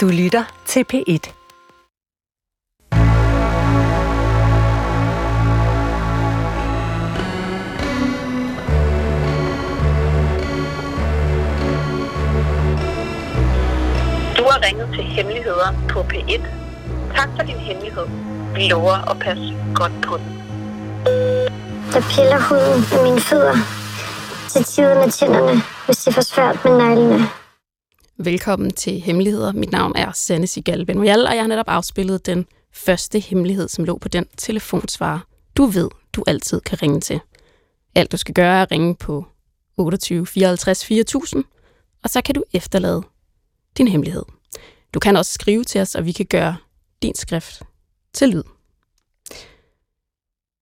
Du lytter til P1. Du har ringet til Hemmeligheder på P1. Tak for din hemmelighed. Vi lover at passe godt på den. Der piller huden af mine fødder til tiden af tænderne, hvis det er for svært med neglene. Velkommen til Hemmeligheder. Mit navn er Sanne Sigal Benoyal, og jeg har netop afspillet den første hemmelighed, som lå på den telefonsvarer, du ved, du altid kan ringe til. Alt du skal gøre er at ringe på 28 54 4000, og så kan du efterlade din hemmelighed. Du kan også skrive til os, og vi kan gøre din skrift til lyd.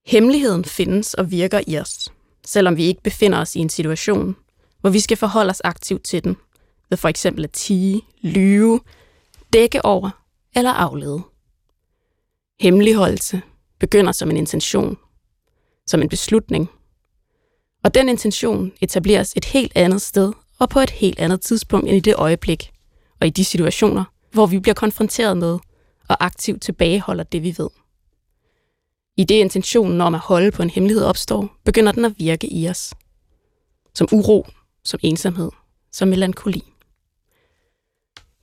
Hemmeligheden findes og virker i os, selvom vi ikke befinder os i en situation, hvor vi skal forholde os aktivt til den, ved for eksempel at tige, lyve, dække over eller aflede. Hemmeligholdelse begynder som en intention, som en beslutning, og den intention etableres et helt andet sted og på et helt andet tidspunkt end i det øjeblik, og i de situationer, hvor vi bliver konfronteret med og aktivt tilbageholder det, vi ved. I det intentionen om at holde på en hemmelighed opstår, begynder den at virke i os. Som uro, som ensomhed, som melankoli.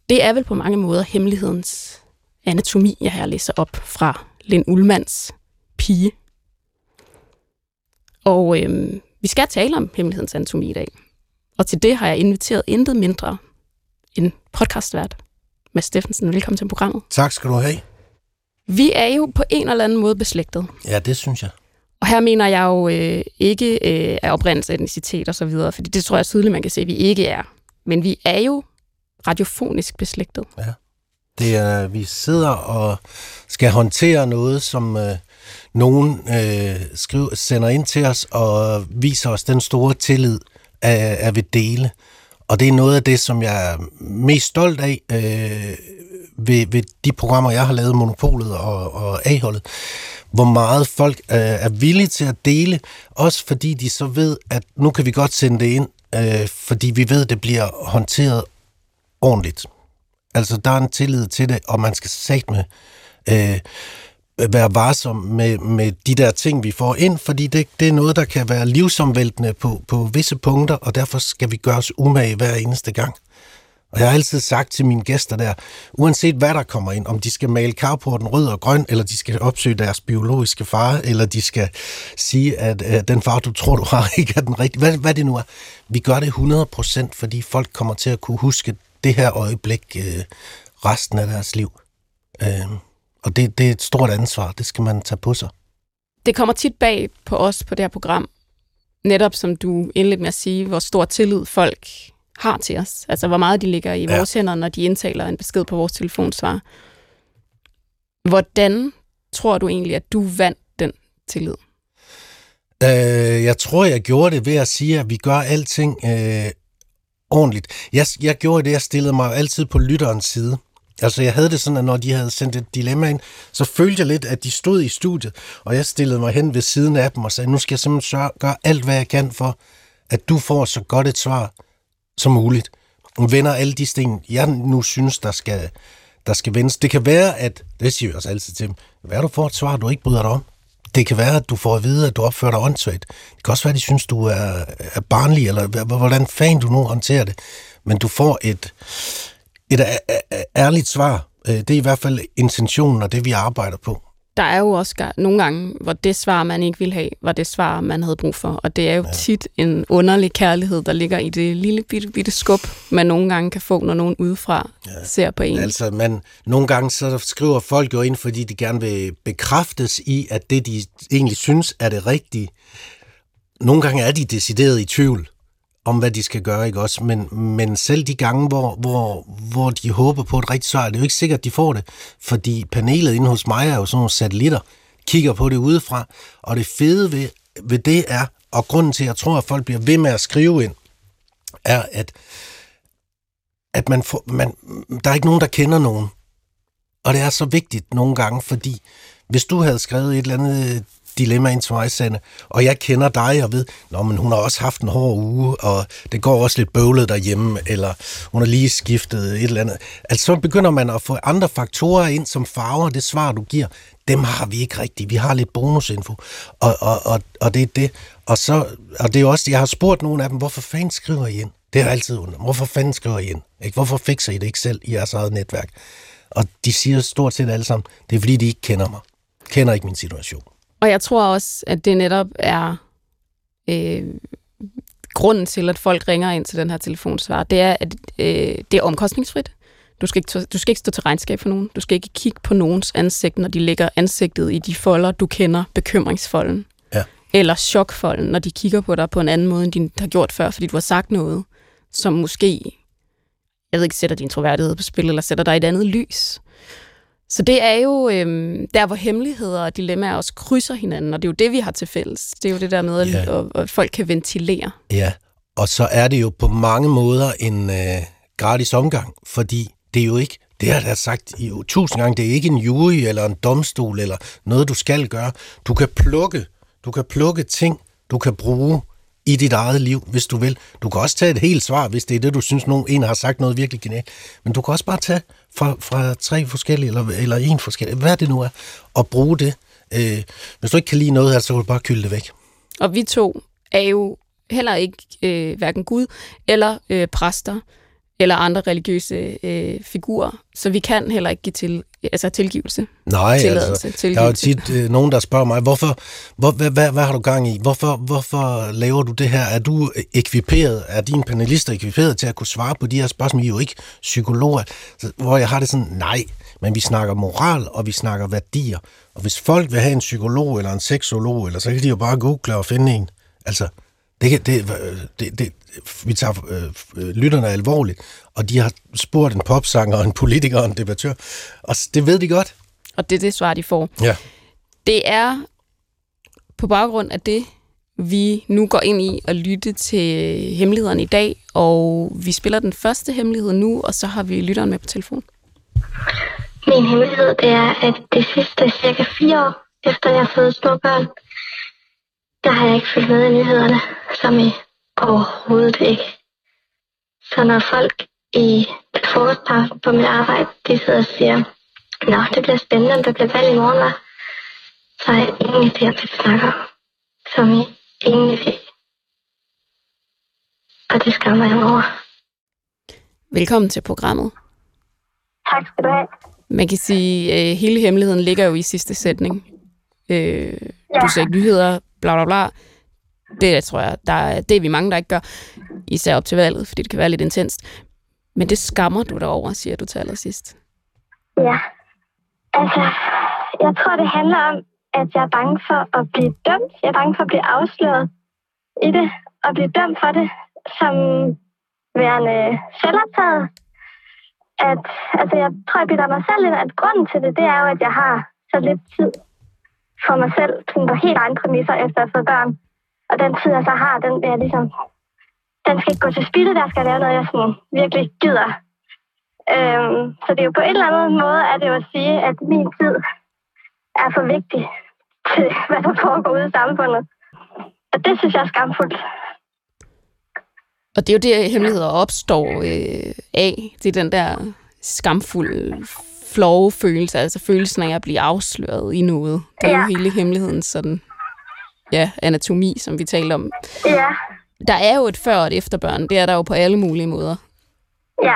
Det er vel på mange måder hemmelighedens anatomi, jeg her læser op fra Lind Ullmanns pige. Og øhm, vi skal tale om hemmelighedens anatomi i dag. Og til det har jeg inviteret intet mindre end podcastvært, Mads Steffensen. Velkommen til programmet. Tak skal du have. Vi er jo på en eller anden måde beslægtet. Ja, det synes jeg. Og her mener jeg jo øh, ikke øh, af oprindelse, etnicitet og så videre, fordi det tror jeg tydeligt, man kan se, at vi ikke er. Men vi er jo radiofonisk beslægtet. Ja. Det er, vi sidder og skal håndtere noget, som øh, nogen øh, skriver, sender ind til os og viser os den store tillid af, af ved dele. Og det er noget af det, som jeg er mest stolt af øh, ved, ved de programmer, jeg har lavet, Monopolet og, og A-holdet. Hvor meget folk øh, er villige til at dele, også fordi de så ved, at nu kan vi godt sende det ind, øh, fordi vi ved, at det bliver håndteret ordentligt. Altså, der er en tillid til det, og man skal sagt med øh, være varsom med, med de der ting, vi får ind, fordi det, det er noget, der kan være livsomvæltende på, på visse punkter, og derfor skal vi gøre os umage hver eneste gang. Og jeg har altid sagt til mine gæster der, uanset hvad der kommer ind, om de skal male carporten rød og grøn, eller de skal opsøge deres biologiske far, eller de skal sige, at, øh, den far, du tror, du har, ikke er den rigtige. Hvad, hvad det nu er. Vi gør det 100%, fordi folk kommer til at kunne huske det her øjeblik øh, resten af deres liv. Øh, og det, det er et stort ansvar, det skal man tage på sig. Det kommer tit bag på os på det her program, netop som du indledte med at sige, hvor stor tillid folk har til os. Altså, hvor meget de ligger i ja. vores hænder, når de indtaler en besked på vores telefonsvar. Hvordan tror du egentlig, at du vandt den tillid? Øh, jeg tror, jeg gjorde det ved at sige, at vi gør alting øh, ordentligt. Jeg, jeg gjorde det, jeg stillede mig altid på lytterens side. Altså, jeg havde det sådan, at når de havde sendt et dilemma ind, så følte jeg lidt, at de stod i studiet, og jeg stillede mig hen ved siden af dem og sagde, nu skal jeg simpelthen sørge, gøre alt, hvad jeg kan for, at du får så godt et svar som muligt. Og vender alle de sten, jeg nu synes, der skal, der skal vendes. Det kan være, at, det siger jeg også altid til dem, hvad du får et svar, du ikke bryder dig om. Det kan være, at du får at vide, at du opfører dig åndssvagt. Det kan også være, at de synes, du er, er barnlig, eller hvordan fanden du nu håndterer det. Men du får et, et ærligt svar. Øh, det er i hvert fald intentionen og det, vi arbejder på. Der er jo også nogle gange, hvor det svar, man ikke vil have, var det svar, man havde brug for. Og det er jo ja. tit en underlig kærlighed, der ligger i det lille bitte, bitte skub, man nogle gange kan få, når nogen udefra ja. ser på en. Altså, man, nogle gange så skriver folk jo ind, fordi de gerne vil bekræftes i, at det, de egentlig synes, er det rigtige. Nogle gange er de decideret i tvivl om, hvad de skal gøre, ikke også? Men, men selv de gange, hvor, hvor, hvor de håber på et rigtigt svar, er det jo ikke sikkert, at de får det, fordi panelet inde hos mig er jo sådan nogle satellitter, kigger på det udefra, og det fede ved, ved det er, og grunden til, at jeg tror, at folk bliver ved med at skrive ind, er, at, at man får, man, der er ikke nogen, der kender nogen. Og det er så vigtigt nogle gange, fordi hvis du havde skrevet et eller andet dilemma ind Sanne, og jeg kender dig og ved, Nå, men hun har også haft en hård uge, og det går også lidt bøvlet derhjemme, eller hun har lige skiftet et eller andet. Altså så begynder man at få andre faktorer ind, som farver det svar, du giver. Dem har vi ikke rigtigt. Vi har lidt bonusinfo, og, og, og, og det er det. Og, så, og det er også, jeg har spurgt nogle af dem, hvorfor fanden skriver I ind? Det har altid undret. Hvorfor fanden skriver I ind? Ikke? Hvorfor fikser I det ikke selv i jeres eget netværk? Og de siger stort set alle sammen, det er fordi, de ikke kender mig. Kender ikke min situation. Og jeg tror også, at det netop er øh, grunden til, at folk ringer ind til den her telefonsvar. Det er, at øh, det er omkostningsfrit. Du skal, ikke, du skal ikke stå til regnskab for nogen. Du skal ikke kigge på nogens ansigt, når de lægger ansigtet i de folder, du kender, bekymringsfolden. Ja. Eller chokfolden, når de kigger på dig på en anden måde, end de har gjort før, fordi du har sagt noget, som måske, jeg ved ikke, sætter din troværdighed på spil, eller sætter dig i et andet lys. Så det er jo øhm, der, hvor hemmeligheder og dilemmaer også krydser hinanden, og det er jo det, vi har til fælles. Det er jo det der med, Ja. at, at folk kan ventilere. Ja, og så er det jo på mange måder en øh, gratis omgang, fordi det er jo ikke, det har jeg da sagt i jo tusind gange, det er ikke en jury eller en domstol eller noget, du skal gøre. Du kan plukke, du kan plukke ting, du kan bruge i dit eget liv, hvis du vil. Du kan også tage et helt svar, hvis det er det, du synes, nogen en har sagt noget virkelig genialt. Men du kan også bare tage fra, fra tre forskellige, eller, eller en forskellig, hvad det nu er, og bruge det. Øh, hvis du ikke kan lide noget her, så kan du bare kylde det væk. Og vi to er jo heller ikke øh, hverken Gud eller øh, præster eller andre religiøse øh, figurer, så vi kan heller ikke give til, altså tilgivelse. Nej, altså, der er jo tilgivelse. tit øh, nogen, der spørger mig, hvorfor, hvor, hvad, hvad, hvad har du gang i? Hvorfor, hvorfor laver du det her? Er du ekviperet, er dine panelister ekviperet til at kunne svare på de her spørgsmål? I er jo ikke psykologer. Så, hvor jeg har det sådan, nej, men vi snakker moral, og vi snakker værdier. Og hvis folk vil have en psykolog eller en seksolog, eller så kan de jo bare google og finde en. Altså, det, kan- det, det, det, vi tager øh, lytterne alvorligt, og de har spurgt en popsanger, en politiker og en debattør, og det ved de godt. Og det er det svar, de får. Ja. Det er på baggrund af det, vi nu går ind i og lytte til hemmelighederne i dag, og vi spiller den første hemmelighed nu, og så har vi lytteren med på telefon. Min hemmelighed, det er, at de sidste cirka fire år, efter jeg har fået små børn, der har jeg ikke fulgt med i nyhederne, som i overhovedet ikke. Så når folk i frokostpausen på mit arbejde, de sidder og siger, Nå, det bliver spændende, om der bliver valg i morgen, hva'?" så jeg ingen idé de snakker om. Som i ingen idé. Og det skammer jeg over. Velkommen til programmet. Tak skal du have. Man kan sige, at øh, hele hemmeligheden ligger jo i sidste sætning. Øh, du ser ikke nyheder, bla bla bla. Det tror jeg, der det er vi mange, der ikke gør. Især op til valget, fordi det kan være lidt intenst. Men det skammer du dig over, siger du til allersidst. Ja. Altså, jeg tror, det handler om, at jeg er bange for at blive dømt. Jeg er bange for at blive afsløret i det, og blive dømt for det som værende selvoptaget. At, altså, jeg tror, jeg bilder mig selv ind, at grunden til det, det er jo, at jeg har så lidt tid for mig selv, sådan på helt andre præmisser, efter at have fået børn. Og den tid, jeg så har, den vil jeg ligesom, den skal ikke gå til spilde, der skal jeg lave noget, jeg sådan virkelig gider. Øhm, så det er jo på en eller anden måde, at det jo at sige, at min tid er for vigtig til, hvad der foregår ude i samfundet. Og det synes jeg er skamfuldt. Og det er jo det, hemmeligheder opstår øh, af. Det er den der skamfulde, flove følelse, altså følelsen af at blive afsløret i noget. Det er ja. jo hele hemmeligheden sådan, ja, anatomi, som vi talte om. Ja, Der er jo et før og et efterbørn. Det er der jo på alle mulige måder. ja.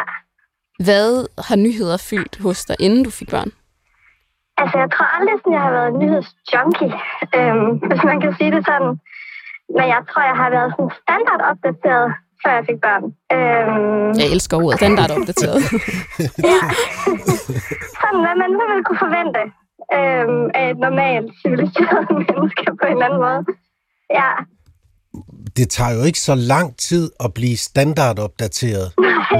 Hvad har nyheder fyldt hos dig, inden du fik børn? Altså, jeg tror aldrig, sådan, jeg har været en nyhedsjunkie, øhm, hvis man kan sige det sådan. Men jeg tror, jeg har været sådan standardopdateret, før jeg fik børn. Øhm, Jeg elsker ordet standardopdateret. sådan, hvad man vil kunne forvente øhm, af et normalt civiliseret menneske på en eller anden måde. Ja, det tager jo ikke så lang tid at blive standardopdateret.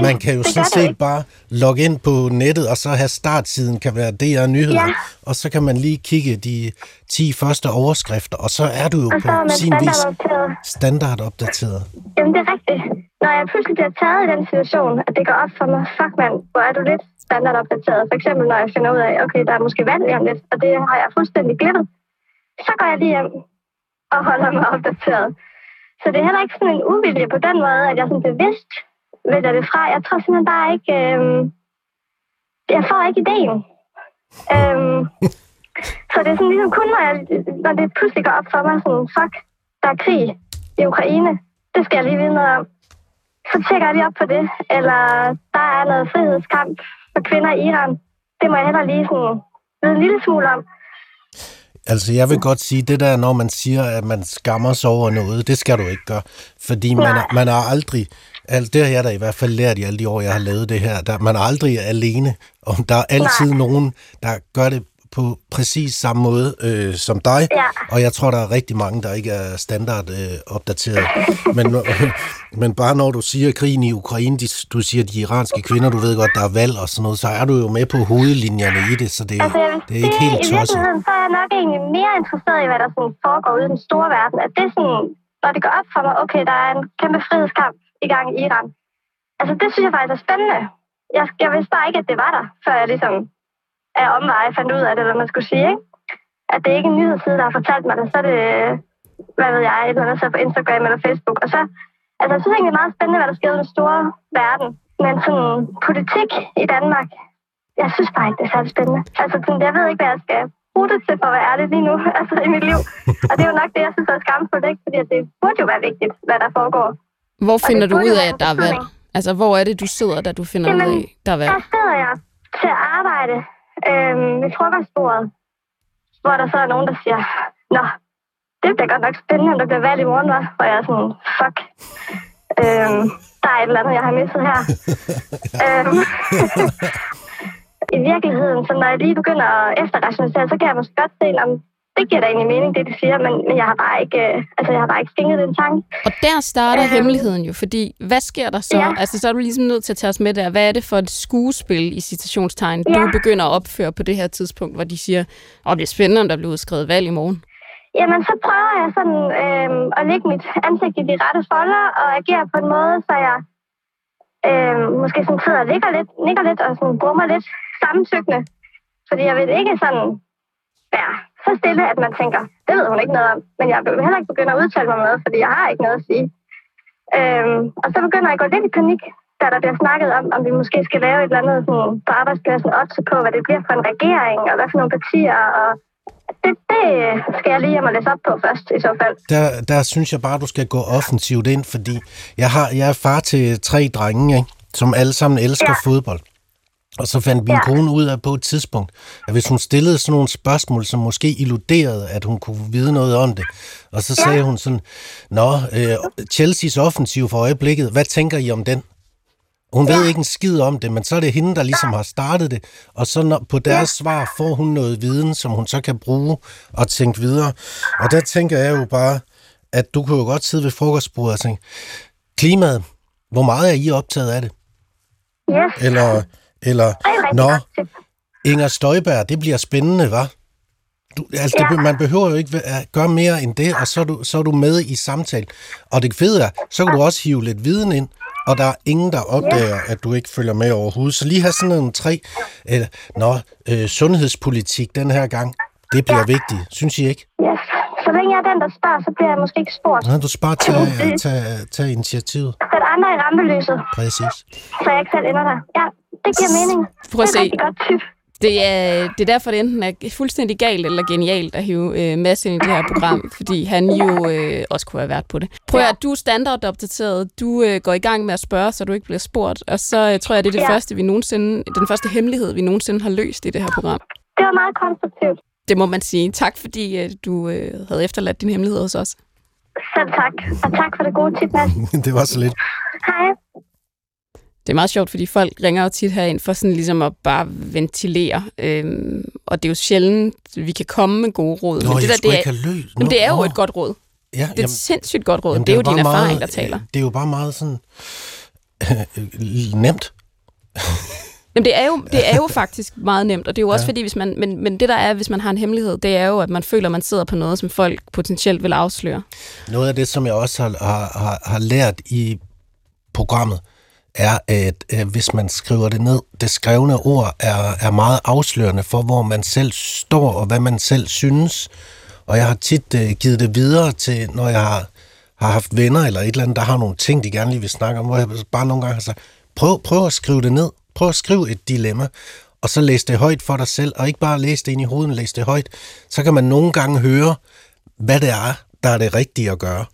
Man kan jo sådan set ikke. bare logge ind på nettet, og så have startsiden, kan være DR Nyheder, Ja. og så kan man lige kigge de 10 første overskrifter, og så er du jo og på sin vis standardopdateret. Jamen, det er rigtigt. Når jeg pludselig bliver taget i den situation, at det går op for mig, fuck mand, hvor er du lidt standardopdateret. For eksempel, når jeg finder ud af, okay, der er måske valg om lidt, og det har jeg fuldstændig glemt. så går jeg lige hjem og holder mig opdateret. Så det er heller ikke sådan en uvilje på den måde, at jeg sådan bevidst vælger det fra. Jeg tror simpelthen bare ikke... Øh, jeg får ikke ideen. Øhm, så det er sådan ligesom kun, når, jeg, når det pludselig går op for mig, sådan, fuck, der er krig i Ukraine. Det skal jeg lige vide noget om. Så tjekker jeg lige op på det. Eller der er noget frihedskamp for kvinder i Iran. Det må jeg heller lige sådan vide en lille smule om. Altså, jeg vil godt sige, det der, når man siger, at man skammer sig over noget, det skal du ikke gøre. Fordi man, er, man er aldrig, altså, det har jeg da i hvert fald lært i alle de år, jeg har lavet det her, der, man er aldrig alene, og der er altid Nej. nogen, der gør det på præcis samme måde øh, som dig, Ja. og jeg tror, der er rigtig mange, der ikke er standard øh, opdateret. men, men bare når du siger krigen i Ukraine, de, du siger de iranske kvinder, du ved godt, der er valg og sådan noget, så er du jo med på hovedlinjerne i det, så det, Altså, det er ikke helt i tosset. virkeligheden, så er jeg nok egentlig mere interesseret i, hvad der sådan foregår ude i den store verden. At det er sådan, når det går op for mig, okay, der er en kæmpe frihedskamp i gang i Iran. Altså, det synes jeg faktisk er spændende. Jeg, jeg vidste bare ikke, at det var der, før jeg ligesom af omveje fandt ud af det, hvad man skulle sige, ikke? At det er ikke en nyhedsside, der har fortalt mig det, så er det, hvad ved jeg, et eller andet så på Instagram eller Facebook. Og så, altså, jeg synes egentlig, det er meget spændende, hvad der sker i den store verden. Men sådan politik i Danmark, jeg synes bare ikke, det er særlig spændende. Altså, sådan, jeg ved ikke, hvad jeg skal bruge det til, for at være ærlig lige nu, altså i mit liv. Og det er jo nok det, jeg synes er skamfuldt, ikke? Fordi det burde jo være vigtigt, hvad der foregår. Hvor finder du ud af, at der er valg? Altså, hvor er det, du sidder, da du finder ud Jamen, af, der er valg? Der sidder jeg til at arbejde øhm, ved frokostbordet, hvor der så er nogen, der siger, Nå, det bliver godt nok spændende, om der bliver valg i morgen, var. Hvor jeg er sådan, fuck. Øhm, der er et eller andet, jeg har misset her. øhm, I virkeligheden, så når jeg lige begynder at efterrationalisere, så kan jeg måske godt se, om det giver da egentlig mening, det de siger, men, men jeg har bare ikke, øh, altså, jeg har bare ikke skænket den tanke. Og der starter Øhm. hemmeligheden jo, fordi hvad sker der så? Ja. Altså, så er du ligesom nødt til at tage os med der. Hvad er det for et skuespil i citationstegn, Ja. du begynder at opføre på det her tidspunkt, hvor de siger, åh, det er spændende, om der bliver udskrevet valg i morgen. Jamen, så prøver jeg sådan øhm, at lægge mit ansigt i de rette folder og agere på en måde, så jeg øhm, måske sådan sidder og ligger lidt, nikker lidt og sådan brummer lidt samtykkende. Fordi jeg vil ikke sådan være så stille, at man tænker, det ved hun ikke noget om. Men jeg vil heller ikke begynde at udtale mig noget, fordi jeg har ikke noget at sige. Øhm, og så begynder jeg at gå lidt i panik, da der bliver snakket om, om vi måske skal lave et eller andet sådan, på arbejdspladsen også på, hvad det bliver for en regering, og hvad for nogle partier, og det, det skal jeg lige hjem og læse op på først, i så fald. Der, der synes jeg bare, du skal gå offensivt ind, fordi jeg, har, jeg er far til tre drenge, ikke? som alle sammen elsker. Ja. fodbold. Og så fandt min ja. Ja. kone ud af på et tidspunkt, at hvis hun stillede sådan nogle spørgsmål, som måske illuderede, at hun kunne vide noget om det, og så sagde hun sådan, Nå, øh, Chelsea's offensiv for øjeblikket, hvad tænker I om den? Hun ved ikke en skid om det, men så er det hende, der ligesom har startet det, og så når, på deres svar får hun noget viden, som hun så kan bruge og tænke videre. Og der tænker jeg jo bare, at du kunne jo godt sidde ved frokostbordet og tænke, klimaet, hvor meget er I optaget af det? Yes, Eller, eller er nå. Inger Støjberg, det bliver spændende, var? Du, altså, Ja. det, man behøver jo ikke at gøre mere end det, og så er, du, så er du med i samtalen. Og det fede er, så kan du også hive lidt viden ind, og der er ingen, der opdager, at du ikke følger med overhovedet. Så lige have sådan en tre, eller, nå, øh, sundhedspolitik den her gang, det bliver ja. vigtigt, synes I ikke? Yes. Så længe jeg er den, der spørger, så bliver jeg måske ikke spurgt. Nå, du skal bare tage, tage, tage initiativet. Sæt andre i rampelyset, Præcis. så jeg ikke selv ender der. Ja, det giver mening. Prøv at det er se. et rigtig godt tip. Det er, det er derfor, det enten er fuldstændig galt eller genialt at hive øh, Mads ind i det her program, fordi han jo øh, også kunne have været på det. Prøv at du er standardopdateret, du øh, går i gang med at spørge, så du ikke bliver spurgt, og så øh, tror jeg, det er det Ja. første, vi nogensinde, den første hemmelighed, vi nogensinde har løst i det her program. Det var meget konstruktivt. Det må man sige. Tak, fordi øh, du øh, havde efterladt din hemmelighed hos os. Selv tak. Og tak for det gode tip, Mads. det var så lidt. Hej. Det er meget sjovt, fordi folk ringer jo tit herind for sådan ligesom at bare ventilere. Øhm, og det er jo sjældent, vi kan komme med gode råd. Nå, men det, der, det, er, men det er jo et godt råd. Ja, Det er et sindssygt godt råd. Jamen, det er jo din erfaring, meget, der taler. Det er jo bare meget sådan nemt. Jamen, det er, jo, det er jo faktisk meget nemt, og det er jo også ja. fordi, hvis man, men, men det der er, hvis man har en hemmelighed, det er jo, at man føler, at man sidder på noget, som folk potentielt vil afsløre. Noget af det, som jeg også har, har, har, har lært i programmet, er, at øh, hvis man skriver det ned, det skrevne ord er, er meget afslørende for, hvor man selv står, og hvad man selv synes. Og jeg har tit øh, givet det videre til, når jeg har, har haft venner eller et eller andet, der har nogle ting, de gerne lige vil snakke om, hvor jeg bare nogle gange har sagt, prøv, prøv at skrive det ned. Prøv at skrive et dilemma, og så læs det højt for dig selv, og ikke bare læse det ind i hovedet, læs det højt. Så kan man nogle gange høre, hvad det er, der er det rigtige at gøre.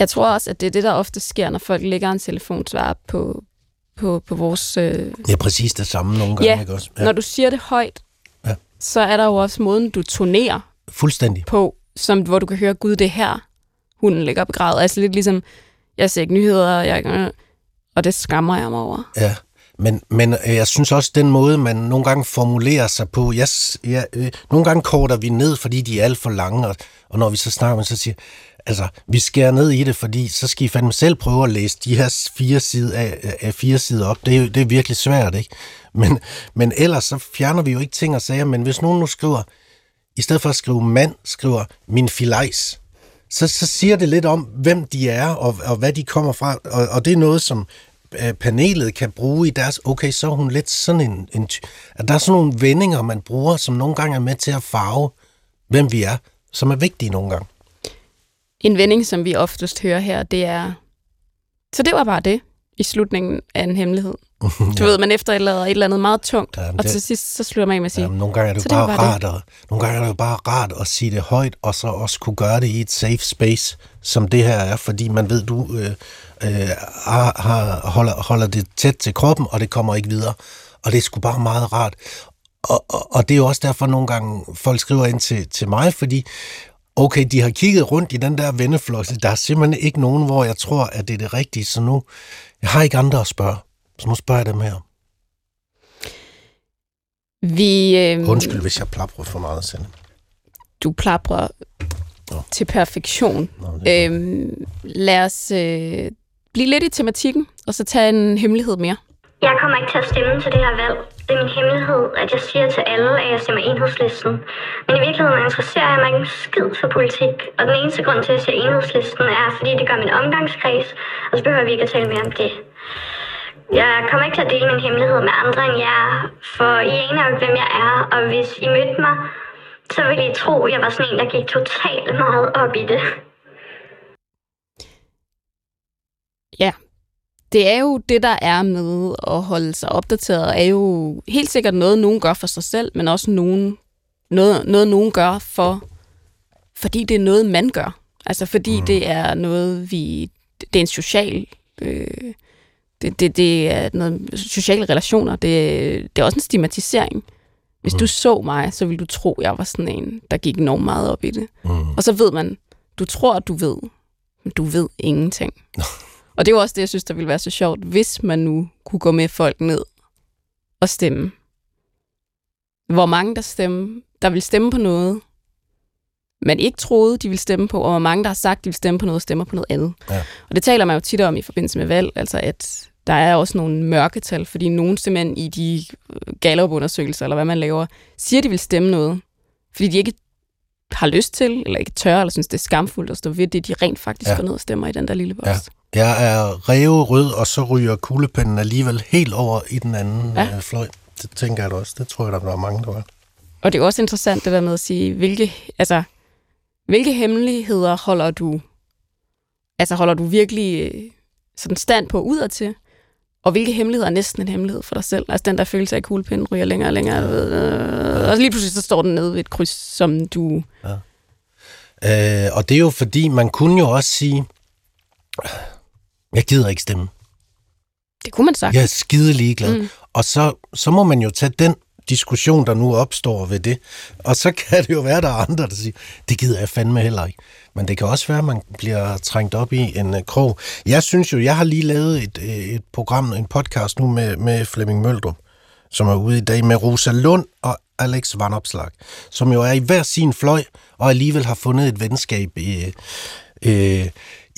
Jeg tror også, at det er det, der ofte sker, når folk lægger en telefonsvar på, på, på vores... Øh... Ja, præcis det samme nogle gange, ja, ikke også? Ja, når du siger det højt, Ja. så er der jo også måden, du turnerer Fuldstændig. på, som, hvor du kan høre, gud, det er her, hunden ligger begravet. Altså lidt ligesom, jeg ser ikke nyheder, jeg, og det skammer jeg mig over. Ja, men, men øh, jeg synes også, den måde, man nogle gange formulerer sig på, jeg, jeg, øh, nogle gange korter vi ned, fordi de er alt for lange, og, og når vi så snakker så siger altså, vi skærer ned i det, fordi så skal I fandme selv prøve at læse de her fire sider, af, af fire sider op. Det er, jo, det er virkelig svært, ikke? Men, men ellers så fjerner vi jo ikke ting og sager, men hvis nogen nu skriver, i stedet for at skrive mand, skriver min filajs, så, så siger det lidt om, hvem de er, og, og hvad de kommer fra, og, og det er noget, som øh, panelet kan bruge i deres, okay, så er hun lidt sådan en, en ty- at der er sådan nogle vendinger, man bruger, som nogle gange er med til at farve, hvem vi er, som er vigtige nogle gange. En vending, som vi oftest hører her, det er, så det var bare det i slutningen af en hemmelighed. Du ved, man efter et eller andet, et eller andet meget tungt, Jamen, og det- til sidst, så slutter man af med at sige, Jamen, nogle gange er det jo det var bare, bare rart at, nogle gange er det jo bare rart at sige det højt, og så også kunne gøre det i et safe space, som det her er, fordi man ved, du øh, øh, har, har, holder, holder det tæt til kroppen, og det kommer ikke videre. Og det er sgu bare meget rart. Og, og, og det er jo også derfor nogle gange, folk skriver ind til, til mig, fordi okay, de har kigget rundt i den der venneflok, der er simpelthen ikke nogen, hvor jeg tror, at det er det rigtige, så nu, jeg har ikke andre at spørge, så nu spørger jeg dem her. vi... Øh, Undskyld, hvis jeg plaprer for meget, Sande. du plaprer Nå. til perfektion. Nå, det Øhm, lad os øh, blive lidt i tematikken, og så tage en hemmelighed mere. Jeg kommer ikke til at stemme til det her valg. Det er min hemmelighed, at jeg siger til alle, at jeg stemmer enhedslisten. Men i virkeligheden interesserer jeg mig ikke en skid for politik. Og den eneste grund til, at jeg siger enhedslisten, er, fordi det gør min omgangskreds. Og så behøver vi ikke at tale mere om det. Jeg kommer ikke til at dele min hemmelighed med andre end jer, for I aner jo hvem jeg er. Og hvis I mødte mig, så ville I tro, at jeg var sådan en, der gik totalt meget op i det. Ja, det er jo det, der er med at holde sig opdateret, er jo helt sikkert noget, nogen gør for sig selv, men også nogen, noget, noget nogen gør for, fordi det er noget, man gør. Altså fordi mm. det er noget, vi... Det er en social... Øh, det, det, det er noget sociale relationer. Det, det er også en stigmatisering. Hvis mm. du så mig, så ville du tro, jeg var sådan en, der gik enormt meget op i det. Mm. Og så ved man, du tror, at du ved, men du ved ingenting. og det er jo også det, jeg synes, der ville være så sjovt, hvis man nu kunne gå med folk ned og stemme. Hvor mange der stemme, der vil stemme på noget, man ikke troede, de ville stemme på, og hvor mange, der har sagt, de vil stemme på noget, stemmer på noget andet. Ja. Og det taler man jo tit om i forbindelse med valg, altså at der er også nogle mørketal, fordi nogen simpelthen i de Gallup-undersøgelser, eller hvad man laver, siger, de vil stemme noget, fordi de ikke har lyst til, eller ikke tør, eller synes, det er skamfuldt at stå ved det, de rent faktisk Ja. ja. går ned og stemmer i den der lille boks. Ja. Ja. Jeg er revet rød, og så ryger kuglepennen alligevel helt over i den anden ja. Ja. øh, fløj. Det tænker jeg da også. Det tror jeg, der var mange, der var. Og det er også interessant det der med at sige, hvilke, altså, hvilke hemmeligheder holder du, altså holder du virkelig øh, sådan stand på udadtil, og hvilke hemmeligheder er næsten en hemmelighed for dig selv? Altså den der følelse af, at kuglepinden ryger længere og længere, øh, og lige pludselig så står den nede ved et kryds, som du... Øh, og det er jo fordi, man kunne jo også sige, jeg gider ikke stemme. Det kunne man sagt. Jeg er skide ligeglad. Mm. Og så, så må man jo tage den diskussion, der nu opstår ved det. Og så kan det jo være, der er andre, der siger, det gider jeg fandme heller ikke. Men det kan også være, at man bliver trængt op i en uh, krog. Jeg synes jo, jeg har lige lavet et, øh, et program, en podcast nu med, med Flemming Møldrup, som er ude i dag med Rosa Lund og Alex Van Opslag, som jo er i hver sin fløj, og alligevel har fundet et venskab i, øh,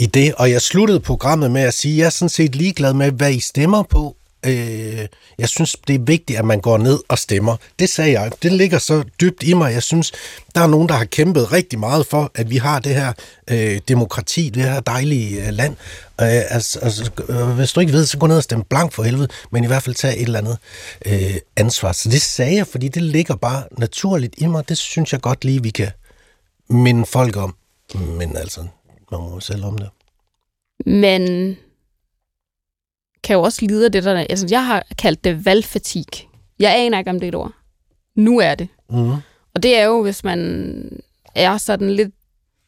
i det. Og jeg sluttede programmet med at sige, at jeg er sådan set ligeglad med, hvad I stemmer på. Øh, jeg synes, det er vigtigt, at man går ned og stemmer. Det sagde jeg. Det ligger så dybt i mig. Jeg synes, der er nogen, der har kæmpet rigtig meget for, at vi har det her øh, demokrati, det her dejlige øh, land. Øh, altså, altså, øh, hvis du ikke ved, så gå ned og stemme blank for helvede, men i hvert fald tage et eller andet øh, ansvar. Så det sagde jeg, fordi det ligger bare naturligt i mig. Det synes jeg godt lige, vi kan, minde folk om. Men altså, man må selv om det. Men kan jo også lide af det der... Altså, jeg har kaldt det valgfatig. Jeg aner ikke, om det er et ord. Nu er det. Mm. Og det er jo, hvis man er sådan lidt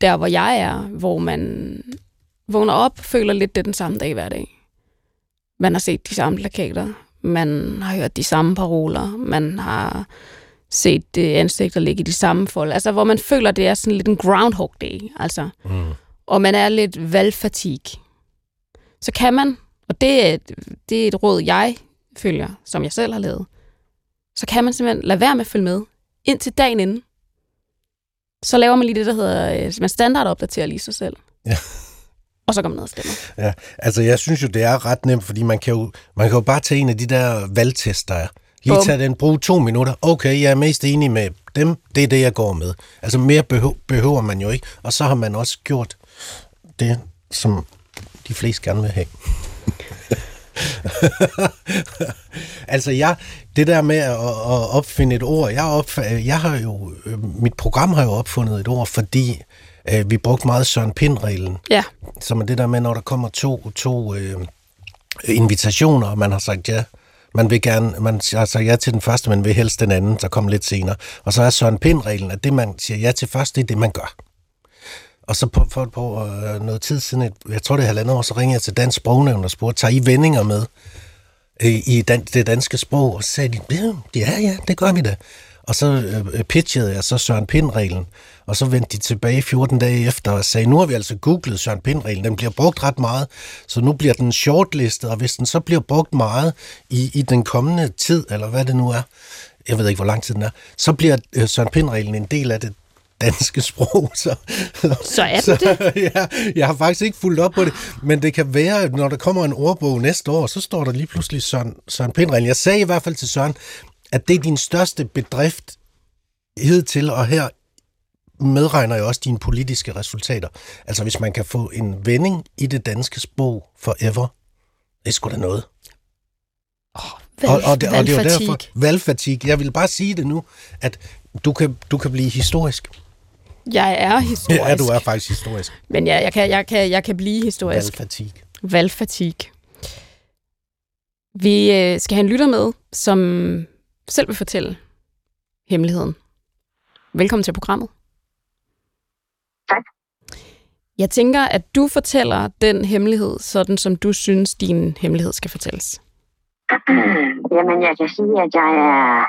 der, hvor jeg er, hvor man vågner op, føler lidt, det er den samme dag hver dag. Man har set de samme plakater, man har hørt de samme paroler, man har set det ansigter ligge i de samme fold. Altså, hvor man føler, det er sådan lidt en groundhog day, altså. Mm. Og man er lidt valgfatig. Så kan man, og det er, et, det er et råd, jeg følger, som jeg selv har lavet, så kan man simpelthen lade være med at følge med, indtil dagen inden. Så laver man lige det, der hedder, øh, man standardopdaterer lige sig selv. Ja. Og så går man ned og stemmer. Ja, altså jeg synes jo, det er ret nemt, fordi man kan jo, man kan jo bare tage en af de der valgtests, der er. Lige tage den, bruge to minutter. Okay, jeg er mest enig med dem. Det er det, jeg går med. Altså mere behøver man jo ikke. Og så har man også gjort det, som de fleste gerne vil have. altså jeg, det der med at, at opfinde et ord, jeg, opf- jeg har jo, øh, mit program har jo opfundet et ord, fordi øh, vi brugte meget Søren Pind-reglen, Ja, som er det der med, når der kommer to, to øh, invitationer, og man har sagt ja, man vil gerne, man har sagt ja til den første, men vil helst den anden, der kommer lidt senere. Og så er Søren Pind-reglen, at det, man siger ja til først, det er det, man gør. Og så på, for, på øh, noget tid siden, et, jeg tror det er halvandet år, så ringede jeg til Dansk Sprognævn og spurgte, tager I vendinger med øh, i dan, det danske sprog? Og så sagde de, ja, ja, det gør vi da. Og så øh, pitchede jeg så Søren Pind-reglen, og så vendte de tilbage 14 dage efter og sagde, nu har vi altså googlet Søren Pind-reglen, den bliver brugt ret meget, så nu bliver den shortlistet, og hvis den så bliver brugt meget i, i den kommende tid, eller hvad det nu er, jeg ved ikke, hvor lang tid den er, så bliver øh, Søren Pind-reglen en del af det danske sprog. Så, Så er den så, ja, jeg har faktisk ikke fulgt op på det, men det kan være, at når der kommer en ordbog næste år, så står der lige pludselig Søren, Søren Pind-reglen. Jeg sagde i hvert fald til Søren, at det er din største bedrift hidtil, og her medregner jeg også dine politiske resultater. Altså hvis man kan få en vending i det danske sprog forever, det er sgu da noget. valg, og, og, det, og det er jo derfor, valgfatig. Jeg vil bare sige det nu, at du kan, du kan blive historisk. Jeg er historisk. Ja, du er faktisk historisk. Men ja, jeg kan, jeg kan, jeg kan blive historisk. Valgfatig. Valgfatig. Vi øh, skal have en lytter med, som selv vil fortælle hemmeligheden. Velkommen til programmet. Tak. Jeg tænker, at du fortæller den hemmelighed, sådan som du synes, din hemmelighed skal fortælles. Jamen, jeg kan sige, at jeg er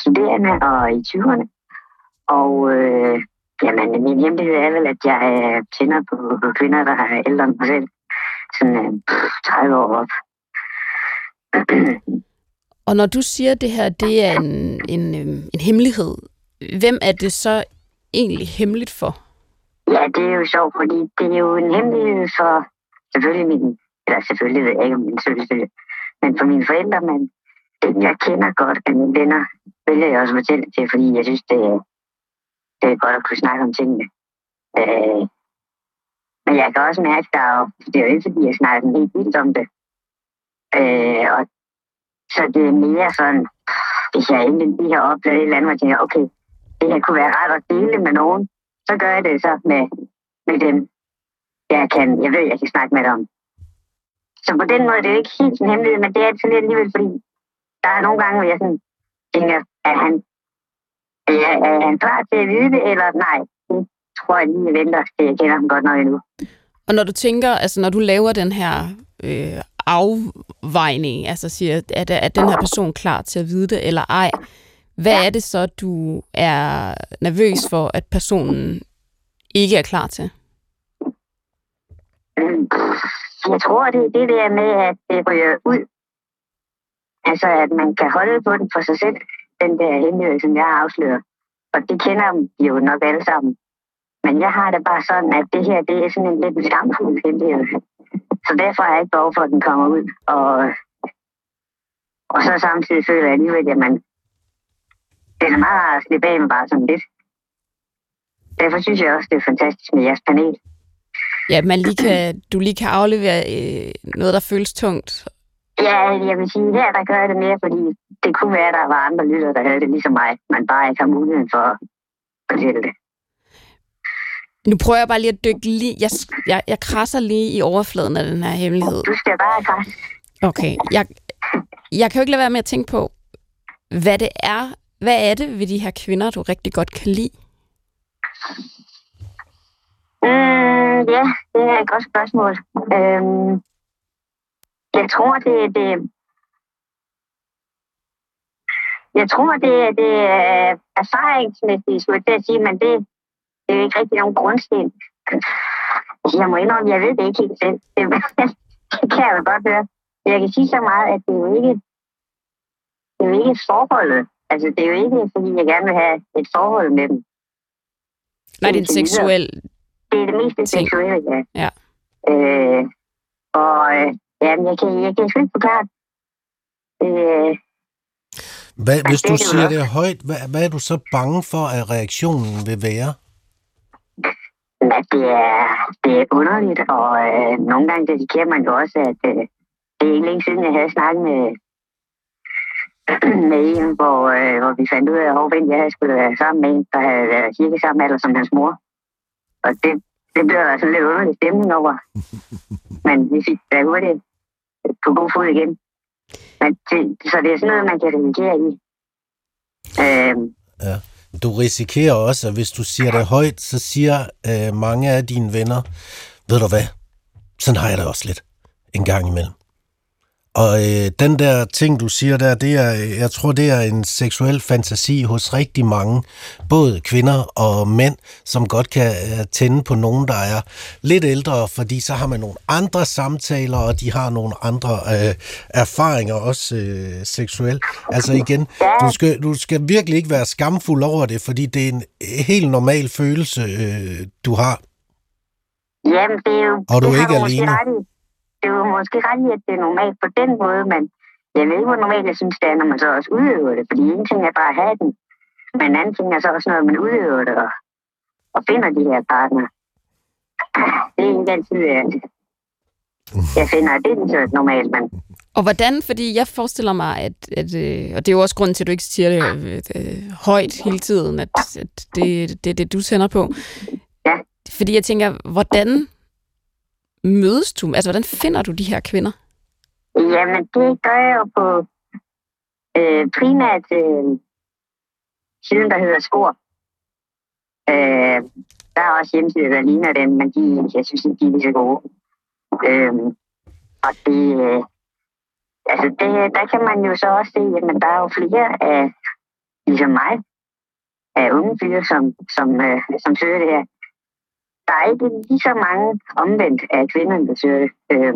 studerende og i 20'erne. Og øh, jamen, min hemmelighed er vel, at jeg øh, tænder på, kvinder, der er ældre end mig selv. Sådan øh, pff, 30 år op. Og når du siger, at det her det er en, en, øhm, en hemmelighed, hvem er det så egentlig hemmeligt for? Ja, det er jo sjovt, fordi det er jo en hemmelighed for selvfølgelig min, eller selvfølgelig ved jeg ikke, om min søster, men for mine forældre, men dem, jeg kender godt af mine venner, vælger jeg også at fortælle det til, fordi jeg synes, det er, det er godt at kunne snakke om tingene. Øh, men jeg kan også mærke, at der er det er jo ikke, fordi jeg snakker sådan helt vildt om det. Øh, og så det er mere sådan, hvis jeg endelig lige har oplevet et eller andet, og tænker, okay, det her kunne være rart at dele med nogen, så gør jeg det så med, med dem, jeg kan, jeg ved, jeg kan snakke med dem. Så på den måde det er det ikke helt en hemmelighed, men det er det sådan lidt alligevel, fordi der er nogle gange, hvor jeg sådan tænker, at han, er, er han klar til at det, eller nej, det tror jeg lige, jeg venter, til jeg kender ham godt nok endnu. Og når du tænker, altså når du laver den her øh, afvejning, altså siger, at er den her person klar til at vide det eller ej, hvad er det så, du er nervøs for, at personen ikke er klar til? Øh, Jeg tror, det er det der med, at det ryger ud. Altså, at man kan holde på den for sig selv, den der hemmelighed, som jeg afslører. Og det kender de jo nok alle sammen. Men jeg har det bare sådan, at det her, det er sådan en lidt skamfuld hemmelighed. Så derfor har jeg ikke behov for, at den kommer ud. Og, og så samtidig føler jeg alligevel, at man, det er meget rart at slippe af med bare sådan lidt. Derfor synes jeg også, det er fantastisk med jeres panel. Ja, man lige kan, du lige kan aflevere øh, noget, der føles tungt. Ja, jeg vil sige, her der gør jeg det mere, fordi det kunne være, at der var andre lyttere, der havde det ligesom mig, man bare ikke har muligheden for at fortælle det. Nu prøver jeg bare lige at dykke lige... Jeg, jeg, jeg krasser lige i overfladen af den her hemmelighed. Du skal bare krasse. Okay, jeg, jeg kan jo ikke lade være med at tænke på, hvad det er. Hvad er det ved de her kvinder, du rigtig godt kan lide? Mm, ja, det er et godt spørgsmål. Øhm, jeg tror, det, det, jeg tror, det, det er erfaringsmæssigt, skulle jeg til at sige, men det, det er jo ikke rigtig nogen grundsten. Jeg må indrømme, jeg ved det ikke helt selv. Det, det kan jeg jo godt høre. Jeg kan sige så meget, at det er jo ikke, det er jo ikke forholdet. Altså, det er jo ikke, fordi jeg gerne vil have et forhold med dem. Nej, det er en seksuel... Det er det mest Ting. seksuelle, ja. Ja. Øh, og øh, jamen, jeg kan, jeg kan sgu ikke forklare. Øh, Hvad, hvis du er siger nok. det højt, hvad, hvad er du så bange for, at reaktionen vil være? at det er, det er underligt, og øh, nogle gange risikerer man jo også, at øh, det er ikke længe siden, jeg havde snakket med, med en, hvor, øh, hvor vi fandt ud af, hvem jeg skulle være sammen med en, der havde været cirka samme alder som hans mor. Og det, det blev der sådan lidt underlig stemning over. Men vi fik da hurtigt på god fod igen. Men det, så det er sådan noget, man kan reagere i. Øh, Du risikerer også, at hvis du siger det højt, så siger øh, mange af dine venner, ved du hvad, sådan har jeg det også lidt en gang imellem. Og øh, den der ting, du siger der, det er, øh, jeg tror, det er en seksuel fantasi hos rigtig mange, både kvinder og mænd, som godt kan øh, tænde på nogen, der er lidt ældre, fordi så har man nogle andre samtaler, og de har nogle andre øh, erfaringer, også øh, seksuelt. Altså igen, du skal, du skal virkelig ikke være skamfuld over det, fordi det er en helt normal følelse, øh, du har. Jamen, det er jo... Og du er det ikke alene. ret i. Det er jo måske ret i, at det er normalt på den måde, men jeg ved ikke, hvor normalt jeg synes, det er, når man så også udøver det. Fordi en ting er bare at have den, men en anden ting er så også, når man udøver det og, og finder de her partner. Det er ikke altid, at jeg finder, at det er så normalt, men Og hvordan, fordi jeg forestiller mig, at, at øh, og det er jo også grunden til, at du ikke siger det øh, øh, højt hele tiden, at, at det, det er det, du tænder på. Ja. Fordi jeg tænker, hvordan mødes du? Altså, hvordan finder du de her kvinder? Jamen, det gør jeg jo på øh, primært øh, siden, der hedder Skor. Øh, der er også hjemmesider, der ligner dem, men de, jeg synes ikke, de er lige så gode. Øh, og det, øh, altså det, der kan man jo så også se, at der er jo flere af, ligesom mig, af unge fyre, som, som, øh, som søger det her. Der er ikke lige så mange omvendt af kvinderne, der søger det. Øh,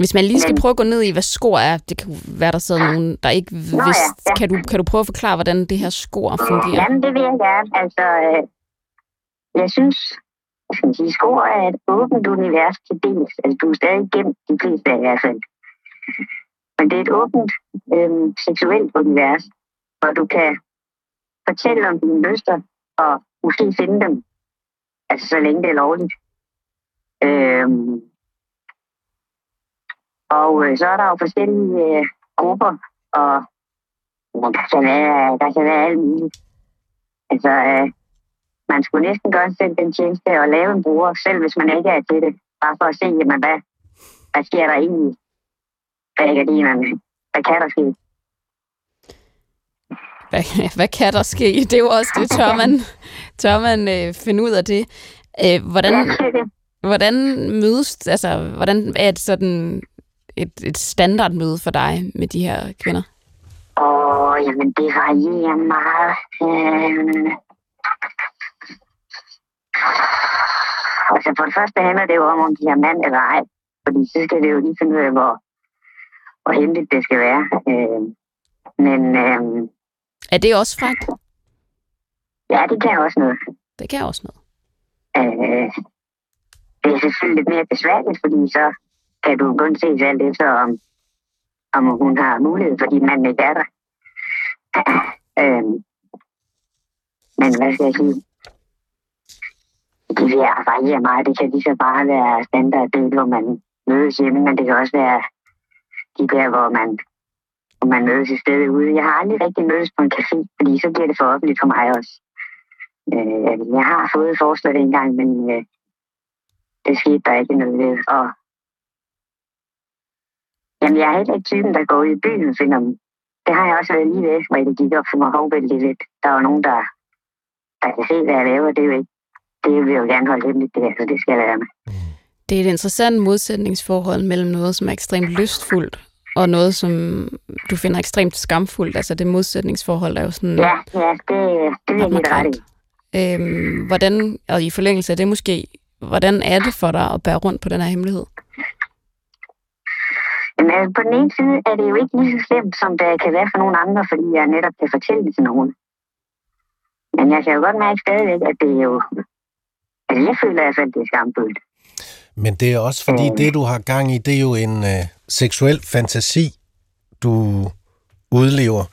Hvis man lige skal Men- prøve at gå ned i, hvad skor er, det kan være, der sidder nogen, der ikke ja, vidste. ja. Kan, du, kan du prøve at forklare, hvordan det her skor fungerer? Jamen, det vil jeg gerne. Altså, øh, jeg synes, skal sige, skor er et åbent univers til dels. Altså, du er stadig gemt de fleste af i hvert fald. Men det er et åbent øh, seksuelt univers, hvor du kan fortælle om dine lyster og måske finde dem. Altså, så længe det er lovligt. Øhm, og øh, så er der jo forskellige øh, grupper, og men der kan være, der kan være alt muligt. Altså, øh, man skulle næsten sig selv den tjeneste og lave en bruger, selv hvis man ikke er til det. Bare for at se, jamen, hvad, hvad sker der egentlig bag gardinerne? Hvad kan der ske? Hvad, hvad kan der ske? Det er jo også det, tør man, tør man øh, finde ud af det. Øh, hvordan, hvordan mødes, altså, hvordan er et sådan et, et standardmøde for dig med de her kvinder? Åh, jamen, det varierer meget. Øhm... Altså, for det første handler det jo om, om de har mand eller ej. Fordi så skal det jo lige finde ud af, hvor, hvor hemmeligt det skal være. Øhm... Men øhm... Er det også frækt? Ja, det kan også noget. Det kan også noget. Øh... Det er selvfølgelig lidt mere besværligt, fordi så kan du kun se alt efter, om, om hun har mulighed, fordi manden ikke er der. øhm, men hvad skal jeg sige? Det vil variere meget. Det kan lige så bare være standard, det hvor man mødes hjemme, men det kan også være de der, hvor man, hvor man mødes i stedet ude. Jeg har aldrig rigtig mødes på en café, fordi så bliver det for offentligt for mig også. Øh, jeg har fået forslag en gang, men øh, det skete der ikke noget ved. Og Jamen, jeg er heller ikke typen, der går ud i byen og finder dem. Det har jeg også været lige ved, hvor det gik op for mig hovvældigt lidt. Der var nogen, der, der kan se, hvad jeg laver. Det er jo ikke det vil jeg jo gerne holde hemmeligt, det her, så det skal jeg være med. Det er et interessant modsætningsforhold mellem noget, som er ekstremt lystfuldt, og noget, som du finder ekstremt skamfuldt. Altså det modsætningsforhold er jo sådan... Ja, ja, det, det er helt ret i. Øhm, hvordan, og i forlængelse af det måske, hvordan er det for dig at bære rundt på den her hemmelighed? Jamen, altså, på den ene side er det jo ikke lige så slemt, som det kan være for nogle andre, fordi jeg netop kan fortælle det til nogen. Men jeg kan jo godt mærke stadigvæk, at det er jo... Altså, jeg føler i hvert fald, det er skamfuldt. Men det er også fordi, det du har gang i, det er jo en øh, seksuel fantasi, du udlever.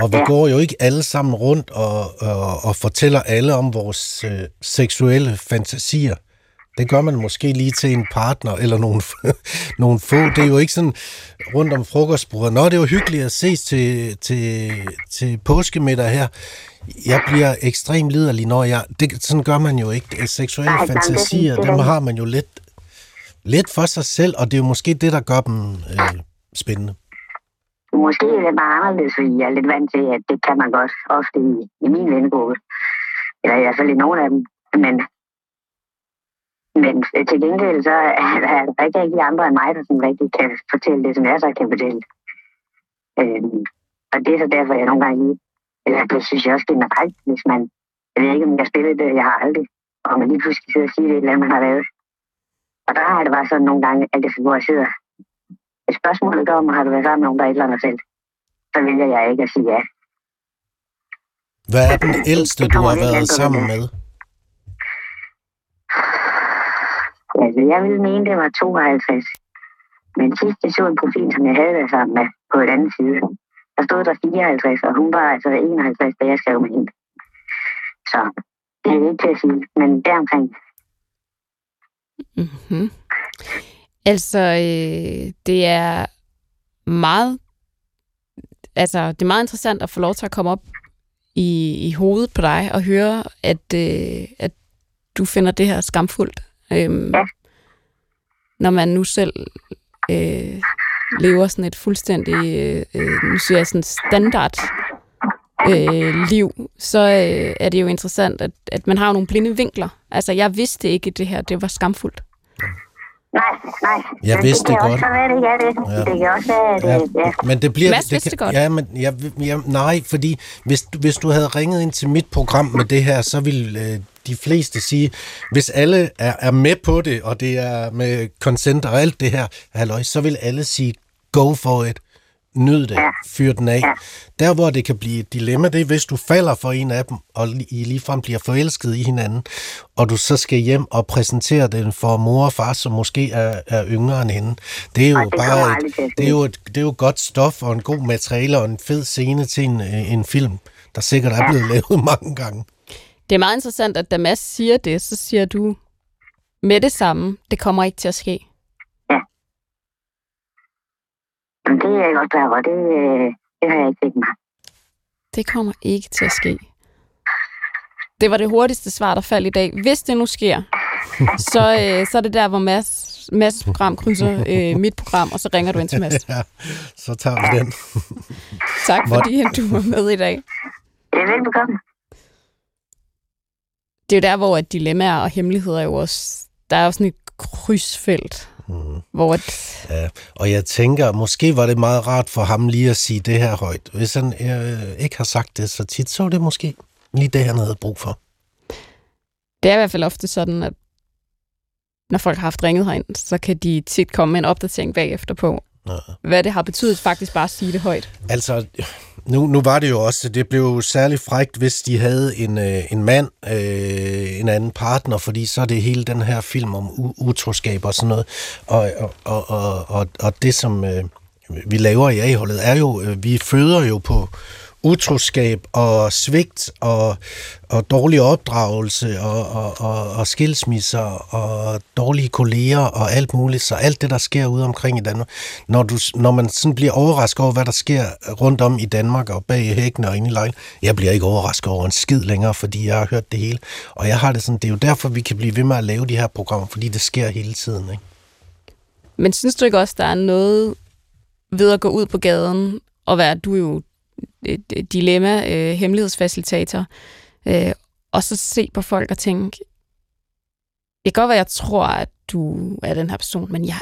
Og vi ja. går jo ikke alle sammen rundt og, og, og fortæller alle om vores øh, seksuelle fantasier. Det gør man måske lige til en partner eller nogle, nogle få. Det er jo ikke sådan rundt om frokostbordet. Nå, det er jo hyggeligt at ses til, til, til påskemiddag her. Jeg bliver ekstremt liderlig, når jeg... Det, sådan gør man jo ikke. Seksuelle Nej, fantasier, dem har man jo lidt, lidt for sig selv, og det er jo måske det, der gør dem øh, spændende. Måske er det bare anderledes, fordi jeg er lidt vant til, at det kan man godt ofte i, i min vennegruppe. Eller i hvert fald i nogle af dem. Men men øh, til gengæld så er der ikke rigtig andre end mig, der sådan rigtig kan fortælle det, som jeg så kan fortælle. Øhm, og det er så derfor, jeg nogle gange lige... Eller det synes jeg også generelt, hvis man... Jeg ved ikke, om jeg spiller det, jeg har aldrig. Og man lige pludselig sidder og siger det, eller man har lavet. Og der har det bare sådan nogle gange, at det, hvor jeg sidder... Et spørgsmål er om, har du været sammen med nogen, der er et eller andet selv? Så vælger jeg ikke at sige ja. Hvad er den ældste, du har været sammen med? Altså, jeg ville mene, det var 52. Men sidst jeg så en profil, som jeg havde været sammen med på et andet side, der stod der 54, og hun var altså 51, da jeg skrev med hende. Så det er ikke til at sige, men deromkring. Mm-hmm. Altså, øh, det er meget altså, det er meget interessant at få lov til at komme op i, i hovedet på dig og høre, at, øh, at du finder det her skamfuldt. Øhm, ja. Når man nu selv øh, lever sådan et fuldstændig, øh, øh, nu siger jeg sådan standard øh, liv, så øh, er det jo interessant, at, at man har nogle blinde vinkler. Altså, jeg vidste ikke, at det her det var skamfuldt. Nej, nej. Jeg men vidste det, det godt. Også være, det, ja, det. Ja. det kan også være, det, ja. ja. Men det bliver... Mads det vidste kan, godt. Ja, men jeg, jeg, nej, fordi hvis, hvis du havde ringet ind til mit program med det her, så ville øh, de fleste sige, hvis alle er, er med på det, og det er med consent og alt det her, halløj, så vil alle sige, go for it. Nyd det. Ja. Fyr den af. Ja. Der, hvor det kan blive et dilemma, det er, hvis du falder for en af dem, og I ligefrem bliver forelsket i hinanden, og du så skal hjem og præsentere den for mor og far, som måske er, er yngre end hende. Det er jo det bare et, det er jo et, det er jo godt stof og en god materiale og en fed scene til en, en film, der sikkert er blevet ja. lavet mange gange. Det er meget interessant, at da Mads siger det, så siger du med det samme, det kommer ikke til at ske. Ja. Men det er jeg godt klar over. Det, det har jeg ikke tænkt mig. Det kommer ikke til at ske. Det var det hurtigste svar, der faldt i dag. Hvis det nu sker, så, øh, så er det der, hvor Mads, Mads program krydser øh, mit program, og så ringer du ind til Mads. Ja, så tager vi den. tak fordi du var med i dag. Det er velbekomme det er jo der, hvor dilemmaer og hemmeligheder er jo også, der er jo sådan et krydsfelt, mm. hvor et... Ja, og jeg tænker, måske var det meget rart for ham lige at sige det her højt. Hvis han øh, ikke har sagt det så tit, så var det måske lige det, han havde brug for. Det er i hvert fald ofte sådan, at når folk har haft ringet herind, så kan de tit komme med en opdatering bagefter på, ja. hvad det har betydet faktisk bare at sige det højt. Altså, nu, nu var det jo også, det blev jo særlig frægt, hvis de havde en, øh, en mand, øh, en anden partner, fordi så er det hele den her film om utroskab og sådan noget. Og, og, og, og, og det, som øh, vi laver i A-holdet, er jo, øh, vi føder jo på utroskab og svigt og, og dårlig opdragelse og, og, og, og skilsmisser og dårlige kolleger og alt muligt. Så alt det, der sker ude omkring i Danmark, når, du, når man sådan bliver overrasket over, hvad der sker rundt om i Danmark og bag hækken og inde i lejen, jeg bliver ikke overrasket over en skid længere, fordi jeg har hørt det hele. Og jeg har det sådan, det er jo derfor, vi kan blive ved med at lave de her programmer, fordi det sker hele tiden. Ikke? Men synes du ikke også, der er noget ved at gå ud på gaden og være, du er jo Øh, dilemma, øh, hemmelighedsfacilitator, øh, og så se på folk og tænke, det kan godt være, jeg tror, at du er den her person, men jeg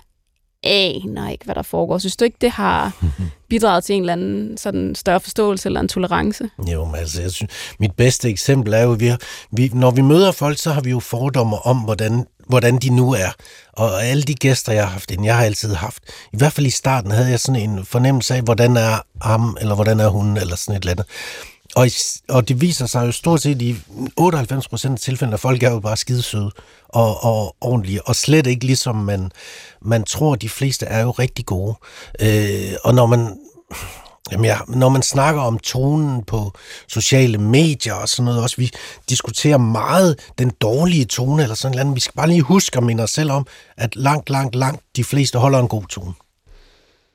aner ikke, hvad der foregår. Synes du ikke, det har bidraget til en eller anden sådan større forståelse eller en tolerance? Jo, men altså, jeg synes, mit bedste eksempel er jo, at vi, har, vi, når vi møder folk, så har vi jo fordomme om, hvordan hvordan de nu er. Og alle de gæster, jeg har haft ind, jeg har altid haft, i hvert fald i starten, havde jeg sådan en fornemmelse af, hvordan er ham, eller hvordan er hun, eller sådan et eller andet. Og, og det viser sig jo stort set i 98 procent af tilfældene, at folk er jo bare skidesøde og, og ordentlige, og slet ikke ligesom man, man tror, de fleste er jo rigtig gode. Øh, og når man, Jamen ja, når man snakker om tonen på sociale medier og sådan noget også, vi diskuterer meget den dårlige tone eller sådan noget. Vi skal bare lige huske at minde os selv om, at langt, langt, langt de fleste holder en god tone.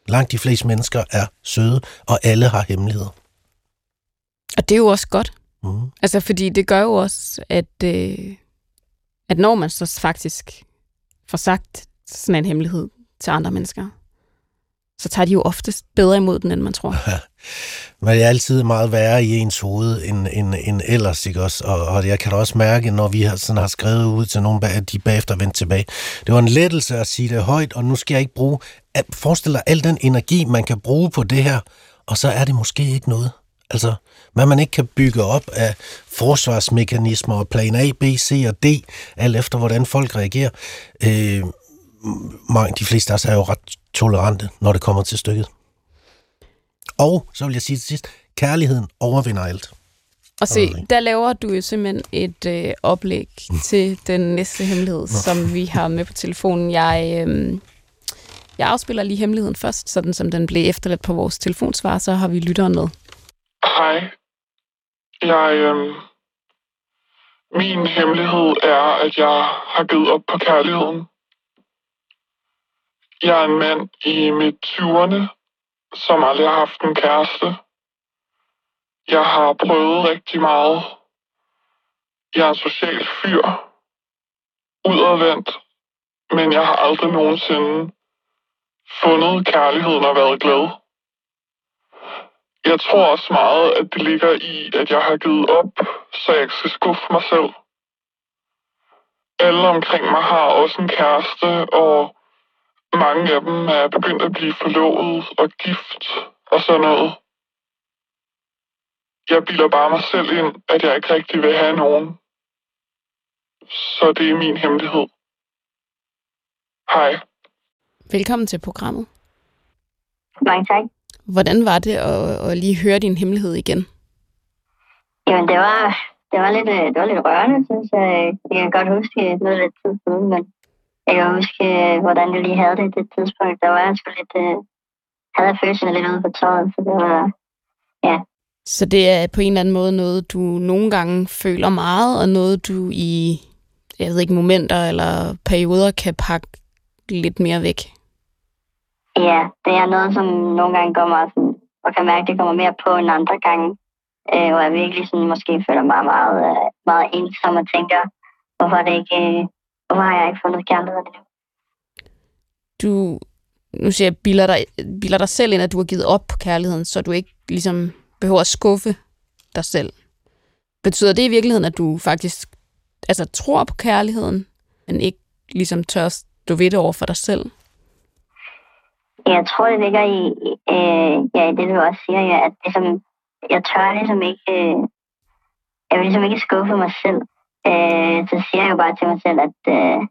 Langt de fleste mennesker er søde, og alle har hemmeligheder. Og det er jo også godt. Mm. Altså, fordi det gør jo også, at, øh, at når man så faktisk får sagt sådan en hemmelighed til andre mennesker, så tager de jo oftest bedre imod den, end man tror. Ja. Men det er altid meget værre i ens hoved end, end, end ellers, ikke også? Og, og jeg kan da også mærke, når vi har, sådan har skrevet ud til nogen, at de bagefter vendt tilbage. Det var en lettelse at sige det højt, og nu skal jeg ikke bruge... At forestille dig al den energi, man kan bruge på det her, og så er det måske ikke noget. Altså, hvad man ikke kan bygge op af forsvarsmekanismer og plan A, B, C og D, alt efter hvordan folk reagerer. Øh, mange, de fleste af os er jo ret tolerante, når det kommer til stykket. Og så vil jeg sige til sidst, kærligheden overvinder alt. Og se, der laver du jo simpelthen et øh, oplæg til den næste hemmelighed, Nå. som vi har med på telefonen. Jeg, øh, jeg afspiller lige hemmeligheden først, sådan som den blev efterladt på vores telefonsvar, så har vi lytteren med. Hej. Jeg, øh, min hemmelighed er, at jeg har givet op på kærligheden. Jeg er en mand i midt 20'erne, som aldrig har haft en kæreste. Jeg har prøvet rigtig meget. Jeg er en social fyr. Udadvendt. Men jeg har aldrig nogensinde fundet kærligheden og været glad. Jeg tror også meget, at det ligger i, at jeg har givet op, så jeg ikke skal skuffe mig selv. Alle omkring mig har også en kæreste, og mange af dem er begyndt at blive forlovet og gift og sådan noget. Jeg bilder bare mig selv ind, at jeg ikke rigtig vil have nogen. Så det er min hemmelighed. Hej. Velkommen til programmet. Mange tak. Hvordan var det at, at lige høre din hemmelighed igen? Jamen, det var, det var, lidt, det var lidt rørende, synes jeg. Jeg kan godt huske noget lidt tid siden, men jeg kan huske, øh, hvordan jeg lige havde det i det tidspunkt. Der var jeg sgu lidt... Øh, havde jeg følelsen lidt ude på tøjet, så det var... Ja. Så det er på en eller anden måde noget, du nogle gange føler meget, og noget, du i jeg ved ikke, momenter eller perioder kan pakke lidt mere væk? Ja, det er noget, som nogle gange går mig sådan, og kan mærke, at det kommer mere på end andre gange. Øh, hvor jeg virkelig sådan, måske føler mig meget, øh, meget ensom og tænker, hvorfor det ikke øh, Hvorfor har jeg ikke fundet kærlighed endnu? Du, nu siger jeg, bilder dig, bilder dig selv ind, at du har givet op på kærligheden, så du ikke ligesom behøver at skuffe dig selv. Betyder det i virkeligheden, at du faktisk altså, tror på kærligheden, men ikke ligesom tør stå ved det over for dig selv? Jeg tror, det ligger i, øh, ja, det du også siger, ja, at ligesom, jeg tør ligesom ikke, øh, jeg vil ligesom ikke skuffe mig selv øh, så siger jeg jo bare til mig selv, at øh,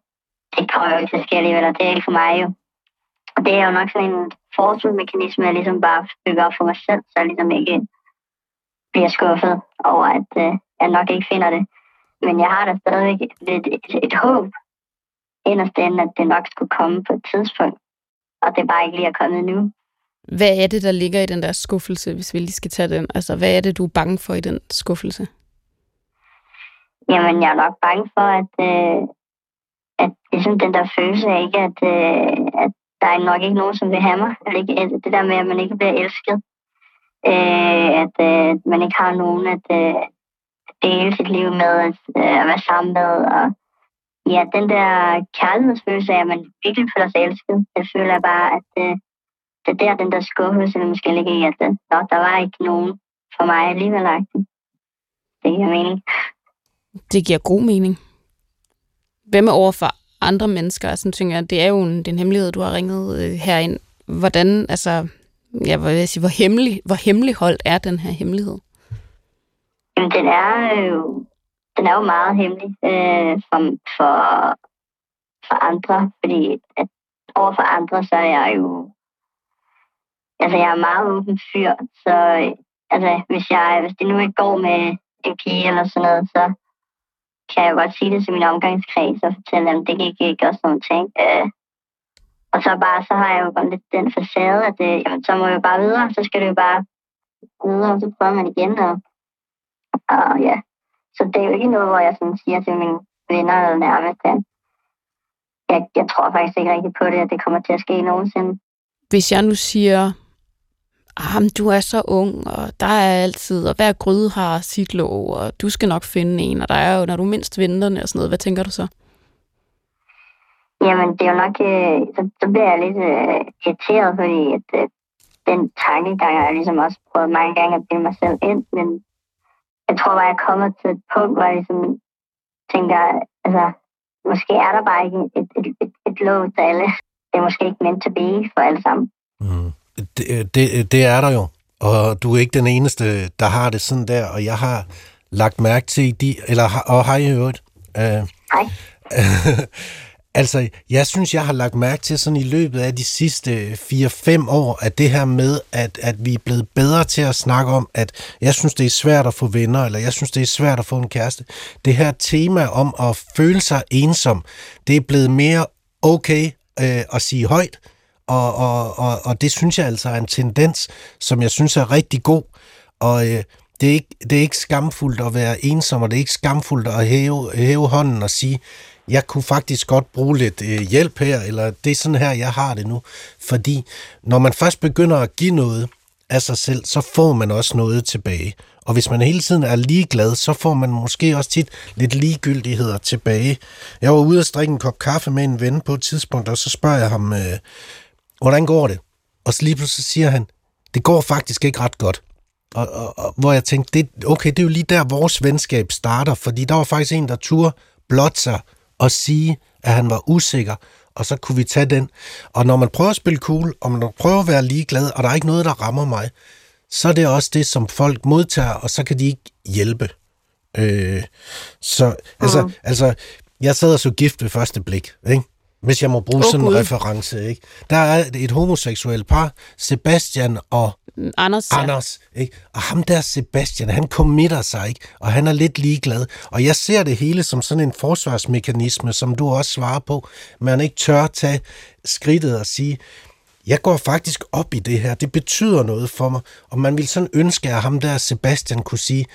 det kommer jo ikke til at ske alligevel, og det er ikke for mig jo. Og det er jo nok sådan en forsvarsmekanisme, jeg ligesom bare bygger op for mig selv, så jeg ligesom ikke bliver skuffet over, at øh, jeg nok ikke finder det. Men jeg har da stadig lidt et, et, et håb inderst inde, at det nok skulle komme på et tidspunkt, og det bare ikke lige er kommet nu. Hvad er det, der ligger i den der skuffelse, hvis vi lige skal tage den? Altså, hvad er det, du er bange for i den skuffelse? Jamen, jeg er nok bange for, at, øh, at ligesom den der følelse af, ikke, at, øh, at der er nok ikke nogen, som vil have mig. Eller ikke, at det der med, at man ikke bliver elsket. Øh, at øh, man ikke har nogen at øh, dele sit liv med, at, øh, at være sammen med. Og ja, den der kærlighedsfølelse af, at man virkelig føler sig elsket, det føler jeg bare, at øh, det er der, den der skuffelse, der måske ligger i, at øh, nå, der var ikke nogen for mig alligevel. Det giver mening. Det giver god mening. Hvem er over for andre mennesker? Altså, tænker jeg, det er jo en, den hemmelighed, du har ringet øh, herind. Hvordan, altså, ja, hvad vil jeg sige, hvor, hemmelig, hvor hemmeligholdt er den her hemmelighed? Jamen, den er jo, den er jo meget hemmelig øh, for, for, for andre, fordi at over for andre, så er jeg jo, altså jeg er meget åben fyr, så altså, hvis, jeg, hvis det nu ikke går med en pige eller sådan noget, så kan jeg godt sige det til min omgangskreds og fortælle dem, det gik ikke og sådan nogle ting. Øh, og så bare, så har jeg jo bare lidt den facade, at det, jamen, så må jeg jo bare videre, så skal det jo bare videre, og så prøver man igen. Og, og ja, så det er jo ikke noget, hvor jeg sådan siger til mine venner eller nærmest, at jeg, jeg tror faktisk ikke rigtig på det, at det kommer til at ske nogensinde. Hvis jeg nu siger, ah, du er så ung, og der er altid, og hver gryde har sit låg, og du skal nok finde en, og der er jo, når du mindst venter og sådan noget, hvad tænker du så? Jamen, det er jo nok, øh, så, så bliver jeg lidt øh, irriteret, fordi at, øh, den tankegang har jeg ligesom også prøvet mange gange at bilde mig selv ind, men jeg tror bare, jeg kommer til et punkt, hvor jeg ligesom tænker, altså, måske er der bare ikke et, et, et, et lov til alle. Det er måske ikke meant to be for alle sammen. Mm. Det, det, det er der jo, og du er ikke den eneste, der har det sådan der, og jeg har lagt mærke til de, eller og har I hørt? Uh, Hej. altså, jeg synes, jeg har lagt mærke til sådan i løbet af de sidste øh, 4-5 år, at det her med, at, at vi er blevet bedre til at snakke om, at jeg synes, det er svært at få venner, eller jeg synes, det er svært at få en kæreste. Det her tema om at føle sig ensom, det er blevet mere okay øh, at sige højt, og, og, og, og det synes jeg altså er en tendens, som jeg synes er rigtig god. Og øh, det, er ikke, det er ikke skamfuldt at være ensom, og det er ikke skamfuldt at hæve, hæve hånden og sige, jeg kunne faktisk godt bruge lidt øh, hjælp her, eller det er sådan her, jeg har det nu. Fordi når man først begynder at give noget af sig selv, så får man også noget tilbage. Og hvis man hele tiden er ligeglad, så får man måske også tit lidt ligegyldigheder tilbage. Jeg var ude og strikke en kop kaffe med en ven på et tidspunkt, og så spørger jeg ham, øh, hvordan går det? Og så lige pludselig siger han, det går faktisk ikke ret godt. Og, og, og hvor jeg tænkte, det, okay, det er jo lige der, vores venskab starter, fordi der var faktisk en, der turde blot sig og sige, at han var usikker, og så kunne vi tage den. Og når man prøver at spille cool, og man prøver at være ligeglad, og der er ikke noget, der rammer mig, så er det også det, som folk modtager, og så kan de ikke hjælpe. Øh, så altså, mm. altså, jeg sad og så gift ved første blik, ikke? Hvis jeg må bruge oh, sådan en reference. Ikke? Der er et homoseksuelt par, Sebastian og Anders. Ja. Anders ikke? Og ham der Sebastian, han committer sig, ikke? og han er lidt ligeglad. Og jeg ser det hele som sådan en forsvarsmekanisme, som du også svarer på. Man ikke tør tage skridtet og sige, jeg går faktisk op i det her, det betyder noget for mig. Og man vil sådan ønske, at ham der Sebastian kunne sige,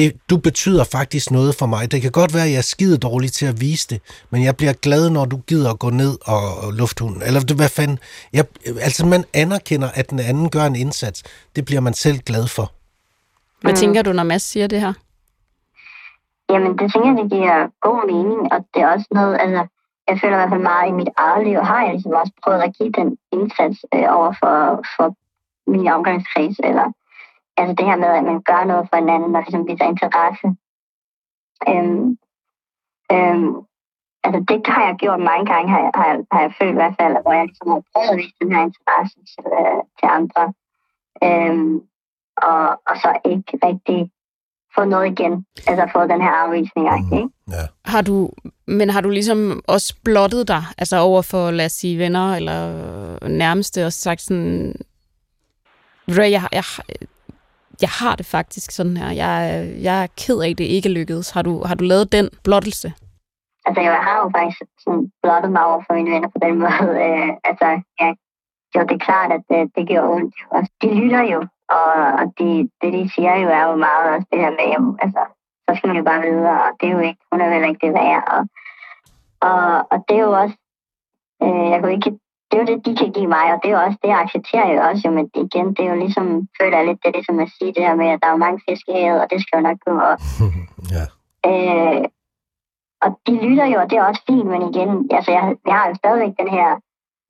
det, du betyder faktisk noget for mig. Det kan godt være, at jeg er skide dårlig til at vise det, men jeg bliver glad, når du gider at gå ned og, og lufthunden. Eller hvad fanden? Jeg, altså, man anerkender, at den anden gør en indsats. Det bliver man selv glad for. Hvad mm. tænker du, når Mads siger det her? Jamen, det tænker jeg, det giver god mening, og det er også noget, altså, jeg føler i hvert fald meget i mit eget liv, har jeg ligesom også prøvet at give den indsats øh, over for, for min omgangskreds, eller altså det her med, at man gør noget for hinanden, og ligesom viser interesse. Øhm, øhm, altså det har jeg gjort mange gange, har jeg, har jeg, har jeg følt i hvert fald, hvor jeg ligesom har prøvet at vise den her interesse til, øh, til andre. Øhm, og, og så ikke rigtig få noget igen. Altså få den her afvisning. Mm, ikke? ja. Har du, men har du ligesom også blottet dig, altså over for, lad os sige, venner eller nærmeste, og sagt sådan, jeg, jeg, jeg har det faktisk sådan her. Jeg, jeg er ked af, at det ikke lykkedes. Har du, har du lavet den blottelse? Altså, jeg har jo faktisk sådan blottet mig over for mine venner på den måde. Øh, altså, jeg jo, det er klart, at øh, det, det gør ondt. Og de lytter jo, og, og de, det, de siger jo, er jo meget også det her med, jamen, altså, så skal man jo bare videre, og det er jo ikke, hun er vel ikke det værd. Og, og, og det er jo også, øh, jeg kunne ikke, det er jo det, de kan give mig, og det er jo også, det jeg accepterer jo også, men igen, det er jo ligesom, føler jeg lidt, det er ligesom at sige det her med, at der er jo mange fisk i havet, og det skal jo nok gå, og ja. Øh, og de lytter jo, og det er også fint, men igen, altså jeg, jeg har jo stadigvæk den her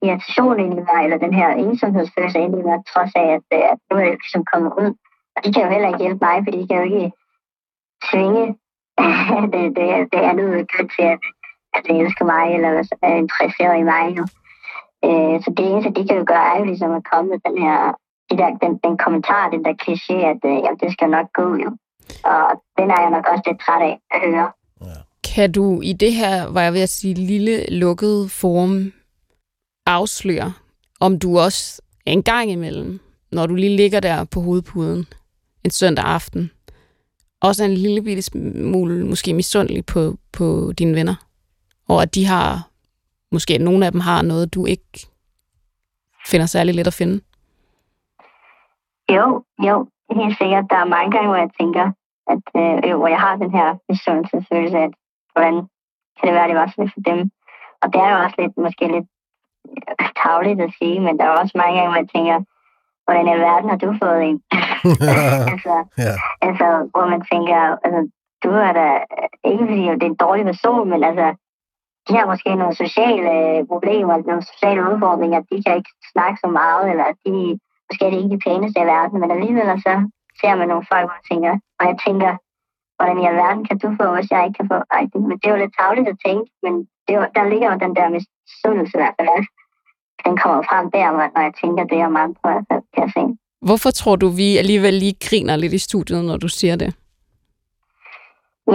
irritation ind i mig, eller den her ensomhedsfølelse ind i mig, trods af, at, øh, at nu er det ligesom kommet ud. Og de kan jo heller ikke hjælpe mig, fordi de kan jo ikke tvinge det, det, det andet køn til, at, at det elsker mig, eller er interesseret i mig. Jo. Øh, så det eneste, de kan jo gøre, er jo ligesom at komme med den her de der, den, den kommentar, den der kliché, at øh, jamen, det skal nok gå jo. Og den er jeg nok også lidt træt af at høre. Kan du i det her, var jeg ved at sige, lille lukkede forum afsløre, om du også en gang imellem, når du lige ligger der på hovedpuden en søndag aften, også en lille bitte smule måske misundelig på, på dine venner, og at de har, måske nogle af dem har noget, du ikke finder særlig let at finde? Jo, jo, helt sikkert. Der er mange gange, hvor jeg tænker, at øh, hvor jeg har den her misundelsesfølelse, at hvordan kan det være, at det var sådan for dem. Og det er jo også lidt, måske lidt tavligt at sige, men der er også mange gange, hvor jeg tænker, hvordan i verden har du fået en? altså, ja. altså, hvor man tænker, altså, du er da ikke fordi det er en dårlig person, men altså, de har måske nogle sociale problemer, nogle sociale udfordringer, de kan ikke snakke så meget, eller de måske er det ikke de pæneste i verden, men alligevel så ser man nogle folk, man tænker, og jeg tænker, hvordan i alverden kan du få, hvis jeg ikke kan få? Ej, det, men det er jo lidt tavligt at tænke, men det er, der ligger jo den der misundelse i hvert fald også. Den kommer frem der, når jeg tænker det om andre, altså, kan jeg se. Hvorfor tror du, vi alligevel lige griner lidt i studiet, når du siger det?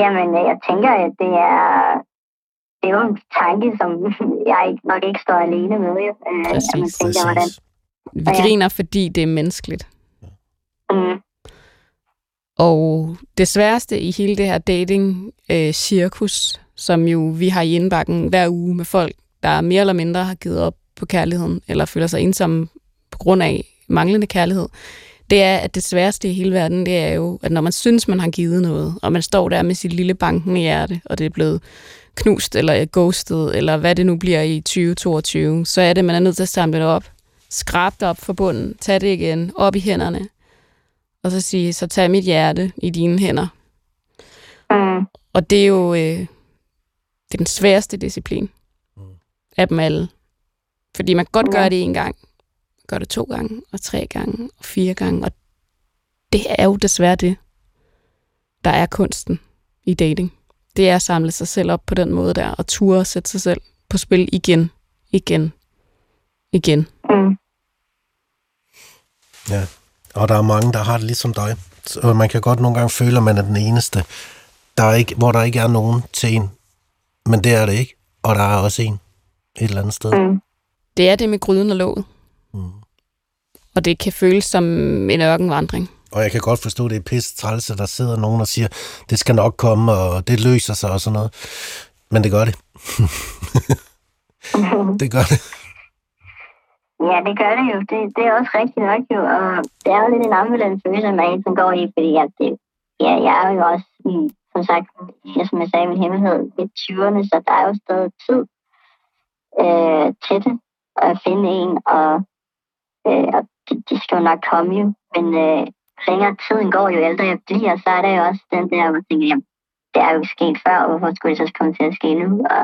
Jamen, jeg tænker, at det er, det er jo en tanke, som jeg nok ikke står alene med. Præcis. At man tænker, hvordan, vi griner, fordi det er menneskeligt. Mm. Og det sværeste i hele det her dating-cirkus, øh, som jo vi har i indbakken hver uge med folk, der mere eller mindre har givet op på kærligheden, eller føler sig ensomme på grund af manglende kærlighed, det er, at det sværeste i hele verden, det er jo, at når man synes, man har givet noget, og man står der med sit lille banken i hjerte, og det er blevet knust, eller ghostet, eller hvad det nu bliver i 2022, så er det, man er nødt til at samle det op, skrabe det op for bunden, tage det igen, op i hænderne, og så sige, så tag mit hjerte i dine hænder. Mm. Og det er jo øh, det er den sværeste disciplin mm. af dem alle. Fordi man kan godt gøre det en gang, gør det to gange, og tre gange, og fire gange, og det er jo desværre det, der er kunsten i dating. Det er at samle sig selv op på den måde der, og ture og sætte sig selv på spil igen, igen, igen. Mm. Ja, og der er mange, der har det ligesom dig. Så man kan godt nogle gange føle, at man er den eneste, der er ikke, hvor der ikke er nogen til en. Men det er det ikke. Og der er også en et eller andet sted. Mm. Det er det med gryden og låget. Mm. Og det kan føles som en ørkenvandring. Og jeg kan godt forstå, at det er pisse træls, at der sidder nogen og siger, det skal nok komme, og det løser sig og sådan noget. Men det gør det. det gør det. Ja, det gør det jo. Det, det er også rigtigt nok jo. Og det er jo lidt en ambulant følelse, man hele tiden går i, fordi at det, ja, jeg er jo også, som sagt, som jeg sagde, min hemmelighed i 20'erne, så der er jo stadig tid øh, til det at finde en, og, øh, og de, de skal jo nok komme jo. Men øh, længere tiden går, jo ældre jeg bliver, så er der jo også den der, hvor jeg tænker, jamen, det er jo sket før, og hvorfor skulle det så komme til at ske nu? Og,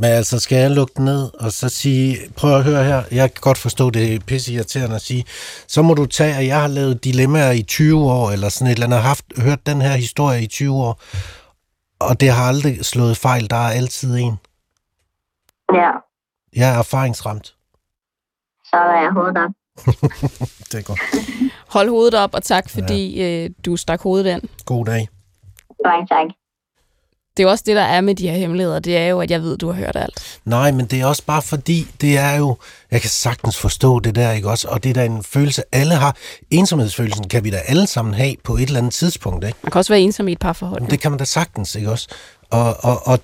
men altså, skal jeg lukke den ned og så sige, prøv at høre her, jeg kan godt forstå, det er pisse irriterende at sige, så må du tage, at jeg har lavet dilemmaer i 20 år, eller sådan et eller andet, har haft, hørt den her historie i 20 år, og det har aldrig slået fejl, der er altid en. Ja. Jeg er erfaringsramt. Så er jeg hovedet op. det er godt. Hold hovedet op, og tak fordi ja. øh, du stak hovedet ind. God dag. Mange tak det er jo også det, der er med de her hemmeligheder. Det er jo, at jeg ved, du har hørt alt. Nej, men det er også bare fordi, det er jo... Jeg kan sagtens forstå det der, ikke også? Og det er da en følelse, alle har. Ensomhedsfølelsen kan vi da alle sammen have på et eller andet tidspunkt, ikke? Man kan også være ensom i et par forhold. Men det kan man da sagtens, ikke også? Og, og, og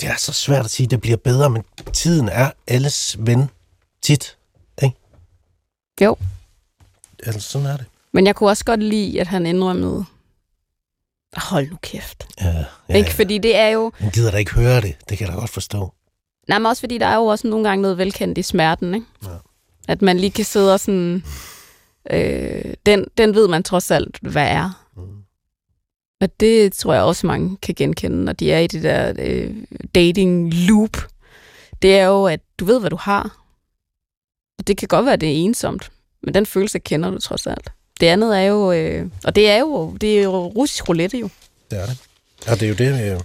det er så svært at sige, at det bliver bedre, men tiden er alles ven tit, Jo. Altså, sådan er det. Men jeg kunne også godt lide, at han indrømmede, hold nu kæft. Ja, ja, Ikke? ja. Fordi det er jo, Han gider da ikke høre det. Det kan jeg da godt forstå. nej, men også fordi der er jo også nogle gange noget velkendt i smerten, ikke? Ja. At man lige kan sidde og sådan, øh, den, den ved man trods alt, hvad er. Mm. Og det tror jeg også mange kan genkende, når de er i det der øh, dating loop. Det er jo, at du ved, hvad du har. Og det kan godt være, det er ensomt, men den følelse kender du trods alt. Det andet er jo, øh, og det er jo, det er jo russisk roulette jo. Det er det. Og det er jo det, jeg,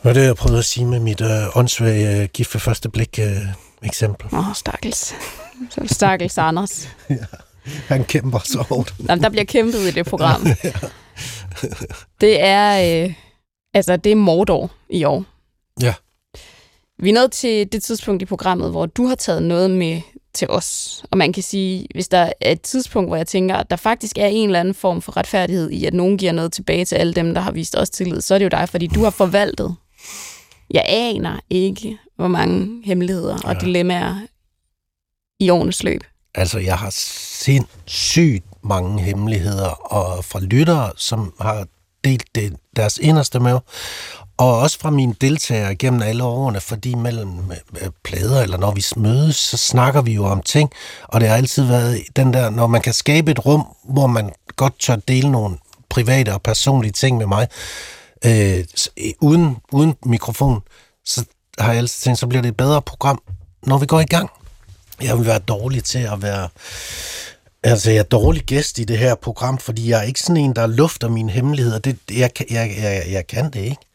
og det, jeg prøvede at sige med mit øh, åndssvage øh, gift ved første blik øh, eksempel. Åh, oh, stakkels. Stakkels Anders. Han kæmper så hårdt. Jamen, der bliver kæmpet i det program. Det er, øh, altså, det er Mordor i år. Ja. Vi er nået til det tidspunkt i programmet, hvor du har taget noget med til os. Og man kan sige, hvis der er et tidspunkt, hvor jeg tænker, at der faktisk er en eller anden form for retfærdighed i, at nogen giver noget tilbage til alle dem, der har vist os tillid, så er det jo dig, fordi du har forvaltet. Jeg aner ikke, hvor mange hemmeligheder og Ja. dilemmaer i årenes løb. Altså, jeg har sindssygt mange hemmeligheder og fra lyttere, som har delt det, deres inderste med og også fra mine deltagere gennem alle årene, fordi mellem øh, plader, eller når vi mødes, så snakker vi jo om ting, og det har altid været den der, når man kan skabe et rum, hvor man godt tør dele nogle private og personlige ting med mig, øh, uden, uden mikrofon, så har jeg altid tænkt, så bliver det et bedre program, når vi går i gang. Jeg vil være dårlig til at være... Altså, jeg er dårlig gæst i det her program, fordi jeg er ikke sådan en, der lufter mine hemmeligheder. Det, jeg, jeg, jeg, jeg kan det ikke.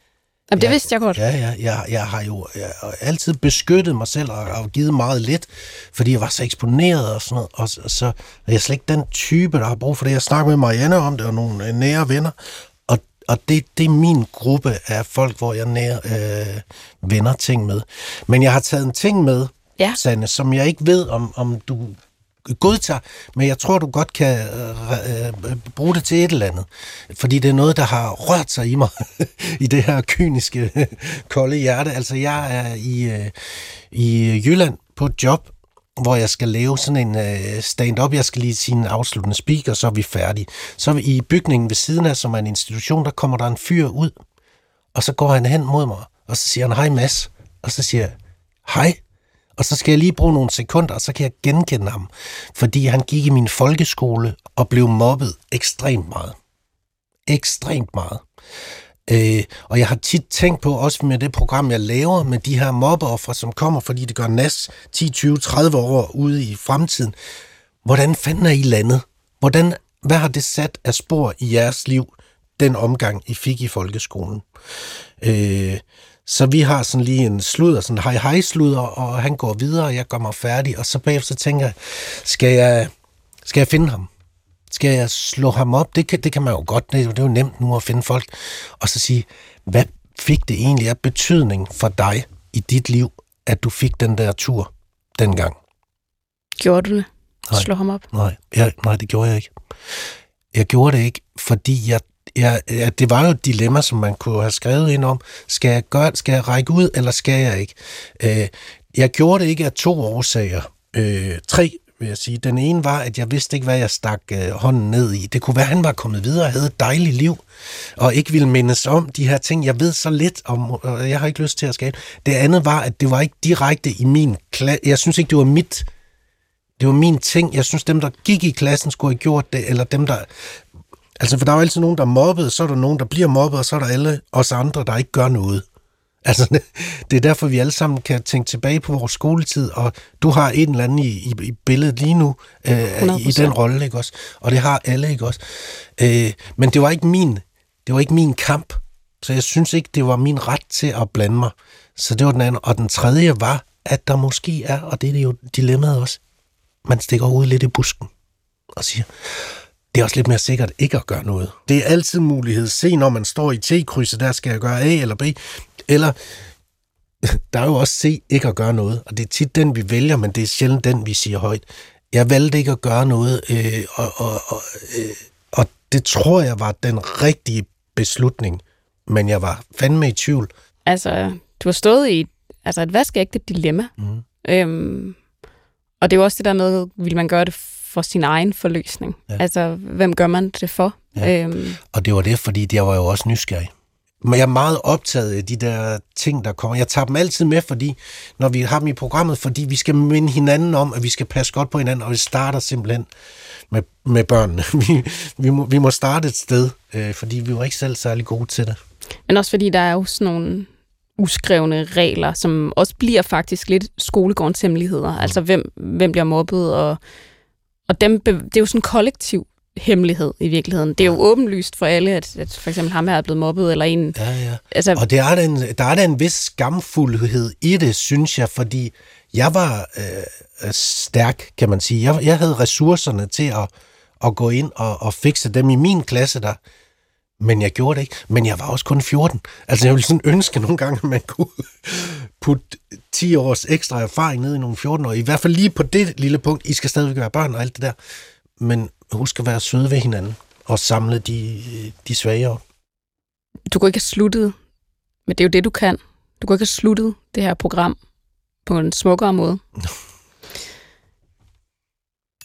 Jamen, det Ja, vidste jeg godt. Ja, ja, jeg, jeg har jo jeg har altid beskyttet mig selv og, og givet meget lidt, fordi jeg var så eksponeret og sådan noget. Og så, så er jeg slet ikke den type, der har brug for det. Jeg snakker med Marianne om det og nogle øh, nære venner, og, og det, det er min gruppe af folk, hvor jeg nær øh, venner ting med. Men jeg har taget en ting med, Ja. Sanne, som jeg ikke ved, om, om du godtager, men jeg tror, du godt kan øh, øh, bruge det til et eller andet. Fordi det er noget, der har rørt sig i mig, i det her kyniske, kolde hjerte. Altså, jeg er i, øh, i Jylland på et job, hvor jeg skal lave sådan en øh, stand-up. Jeg skal lige sige en afsluttende speaker, så er vi færdige. Så er vi i bygningen ved siden af, som er en institution, der kommer der en fyr ud, og så går han hen mod mig, og så siger han, hej Mads. Og så siger jeg, hej. Og så skal jeg lige bruge nogle sekunder, og så kan jeg genkende ham. Fordi han gik i min folkeskole og blev mobbet ekstremt meget. Ekstremt meget. Øh, og jeg har tit tænkt på, også med det program, jeg laver, med de her mobbeoffer, som kommer, fordi det gør nas 10, 20, 30 år ude i fremtiden. Hvordan fanden er I landet? Hvordan, hvad har det sat af spor i jeres liv, den omgang, I fik i folkeskolen? Øh, så vi har sådan lige en sludder, sådan hej hej sludder, og han går videre, og jeg gør mig færdig, og så bagefter tænker jeg, skal jeg, skal jeg finde ham? Skal jeg slå ham op? Det kan, det kan man jo godt, det er jo, det er jo nemt nu at finde folk. Og så sige, hvad fik det egentlig af betydning for dig i dit liv, at du fik den der tur dengang? Gjorde du det? Nej. Slå ham op. Nej, jeg, nej, det gjorde jeg ikke. Jeg gjorde det ikke, fordi jeg, ja, ja, det var jo et dilemma, som man kunne have skrevet ind om. Skal jeg, gøre, skal jeg række ud, eller skal jeg ikke? Øh, jeg gjorde det ikke af to årsager. Øh, tre, vil jeg sige. Den ene var, at jeg vidste ikke, hvad jeg stak øh, hånden ned i. Det kunne være, at han var kommet videre og havde et dejligt liv, og ikke ville mindes om de her ting. Jeg ved så lidt om, og jeg har ikke lyst til at skabe. Det andet var, at det var ikke direkte i min klasse. Jeg synes ikke, det var mit det var min ting. Jeg synes, dem, der gik i klassen, skulle have gjort det, eller dem, der... Altså, for der er jo altid nogen, der er mobbet, så er der nogen, der bliver mobbet, og så er der alle os andre, der ikke gør noget. Altså, det er derfor, vi alle sammen kan tænke tilbage på vores skoletid, og du har en eller anden i, i, i billedet lige nu, øh, i 100%. den rolle, ikke også? Og det har alle, ikke også? Øh, men det var ikke min, det var ikke min kamp, så jeg synes ikke, det var min ret til at blande mig. Så det var den anden. Og den tredje var, at der måske er, og det er jo dilemmaet også, man stikker ud lidt i busken og siger, det er også lidt mere sikkert ikke at gøre noget. Det er altid mulighed. Se, når man står i T-krydset, der skal jeg gøre A eller B. Eller, der er jo også C, ikke at gøre noget. Og det er tit den, vi vælger, men det er sjældent den, vi siger højt. Jeg valgte ikke at gøre noget, øh, og, og, og, øh, og det tror jeg var den rigtige beslutning. Men jeg var fandme i tvivl. Altså, du har stået i et, altså et vaskeægte dilemma. Mm. Øhm, Og det er jo også det der med, vil man gøre det for sin egen forløsning? Ja. Altså, hvem gør man det for? Ja. Øhm, Og det var det, fordi jeg var jo også nysgerrig. Men jeg er meget optaget af de der ting, der kommer. Jeg tager dem altid med, fordi når vi har dem i programmet, fordi vi skal minde hinanden om, at vi skal passe godt på hinanden, og det starter simpelthen med, med børnene. Vi, vi, må, vi må starte et sted, øh, fordi vi var ikke selv særlig gode til det. Men også fordi der er jo sådan nogle uskrevne regler, som også bliver faktisk lidt skolegårdens hemmeligheder. Altså hvem, hvem bliver mobbet, og, og dem, det er jo sådan en kollektiv hemmelighed i virkeligheden. Det er jo åbenlyst for alle, at, at for eksempel ham her er blevet mobbet, eller en... Ja, ja. Altså, Og der er, der, en, der er der en vis skamfuldhed i det, synes jeg, fordi jeg var øh, stærk, kan man sige. Jeg, jeg havde ressourcerne til at, at gå ind og, og fikse dem i min klasse der. Men jeg gjorde det ikke. Men jeg var også kun 14. Altså, jeg ville sådan ønske nogle gange, at man kunne putte 10 års ekstra erfaring ned i nogle 14 år. I hvert fald lige på det lille punkt. I skal stadigvæk være børn og alt det der. Men husk at være søde ved hinanden og samle de, de svagere. du kunne ikke have sluttet, men det er jo det, du kan. Du kunne ikke have sluttet det her program på en smukkere måde.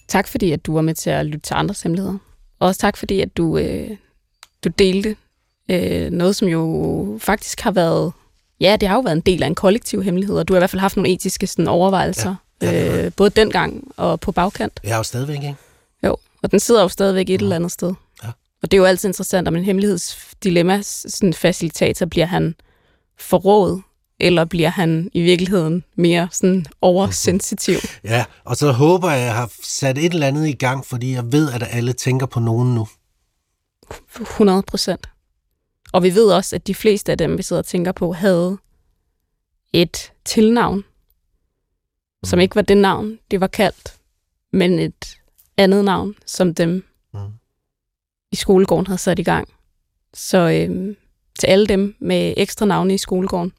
tak fordi, at du var med til at lytte til andres hemmeligheder. Og også tak fordi, at du, øh, du delte øh, noget, som jo faktisk har været... Ja, det har jo været en del af en kollektiv hemmelighed, og du har i hvert fald haft nogle etiske sådan, overvejelser, Ja, ja, øh, både dengang og på bagkant. Jeg er jo stadigvæk, ikke? Jo, og den sidder jo stadigvæk et eller andet sted. Ja. Og det er jo altid interessant, om en hemmelighedsdilemma, sådan facilitator, bliver han forrådet, eller bliver han i virkeligheden mere sådan oversensitiv? Ja, og så håber jeg, at jeg har sat et eller andet i gang, fordi jeg ved, at alle tænker på nogen nu. 100 procent. Og vi ved også, at de fleste af dem, vi sidder og tænker på, havde et tilnavn, som ikke var det navn, det var kaldt, men et andet navn, som dem Mm. i skolegården havde sat i gang. Så øhm, til alle dem med ekstra navne i skolegården,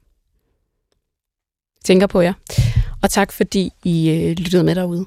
tænker på jer. Og tak fordi I øh, lyttede med derude.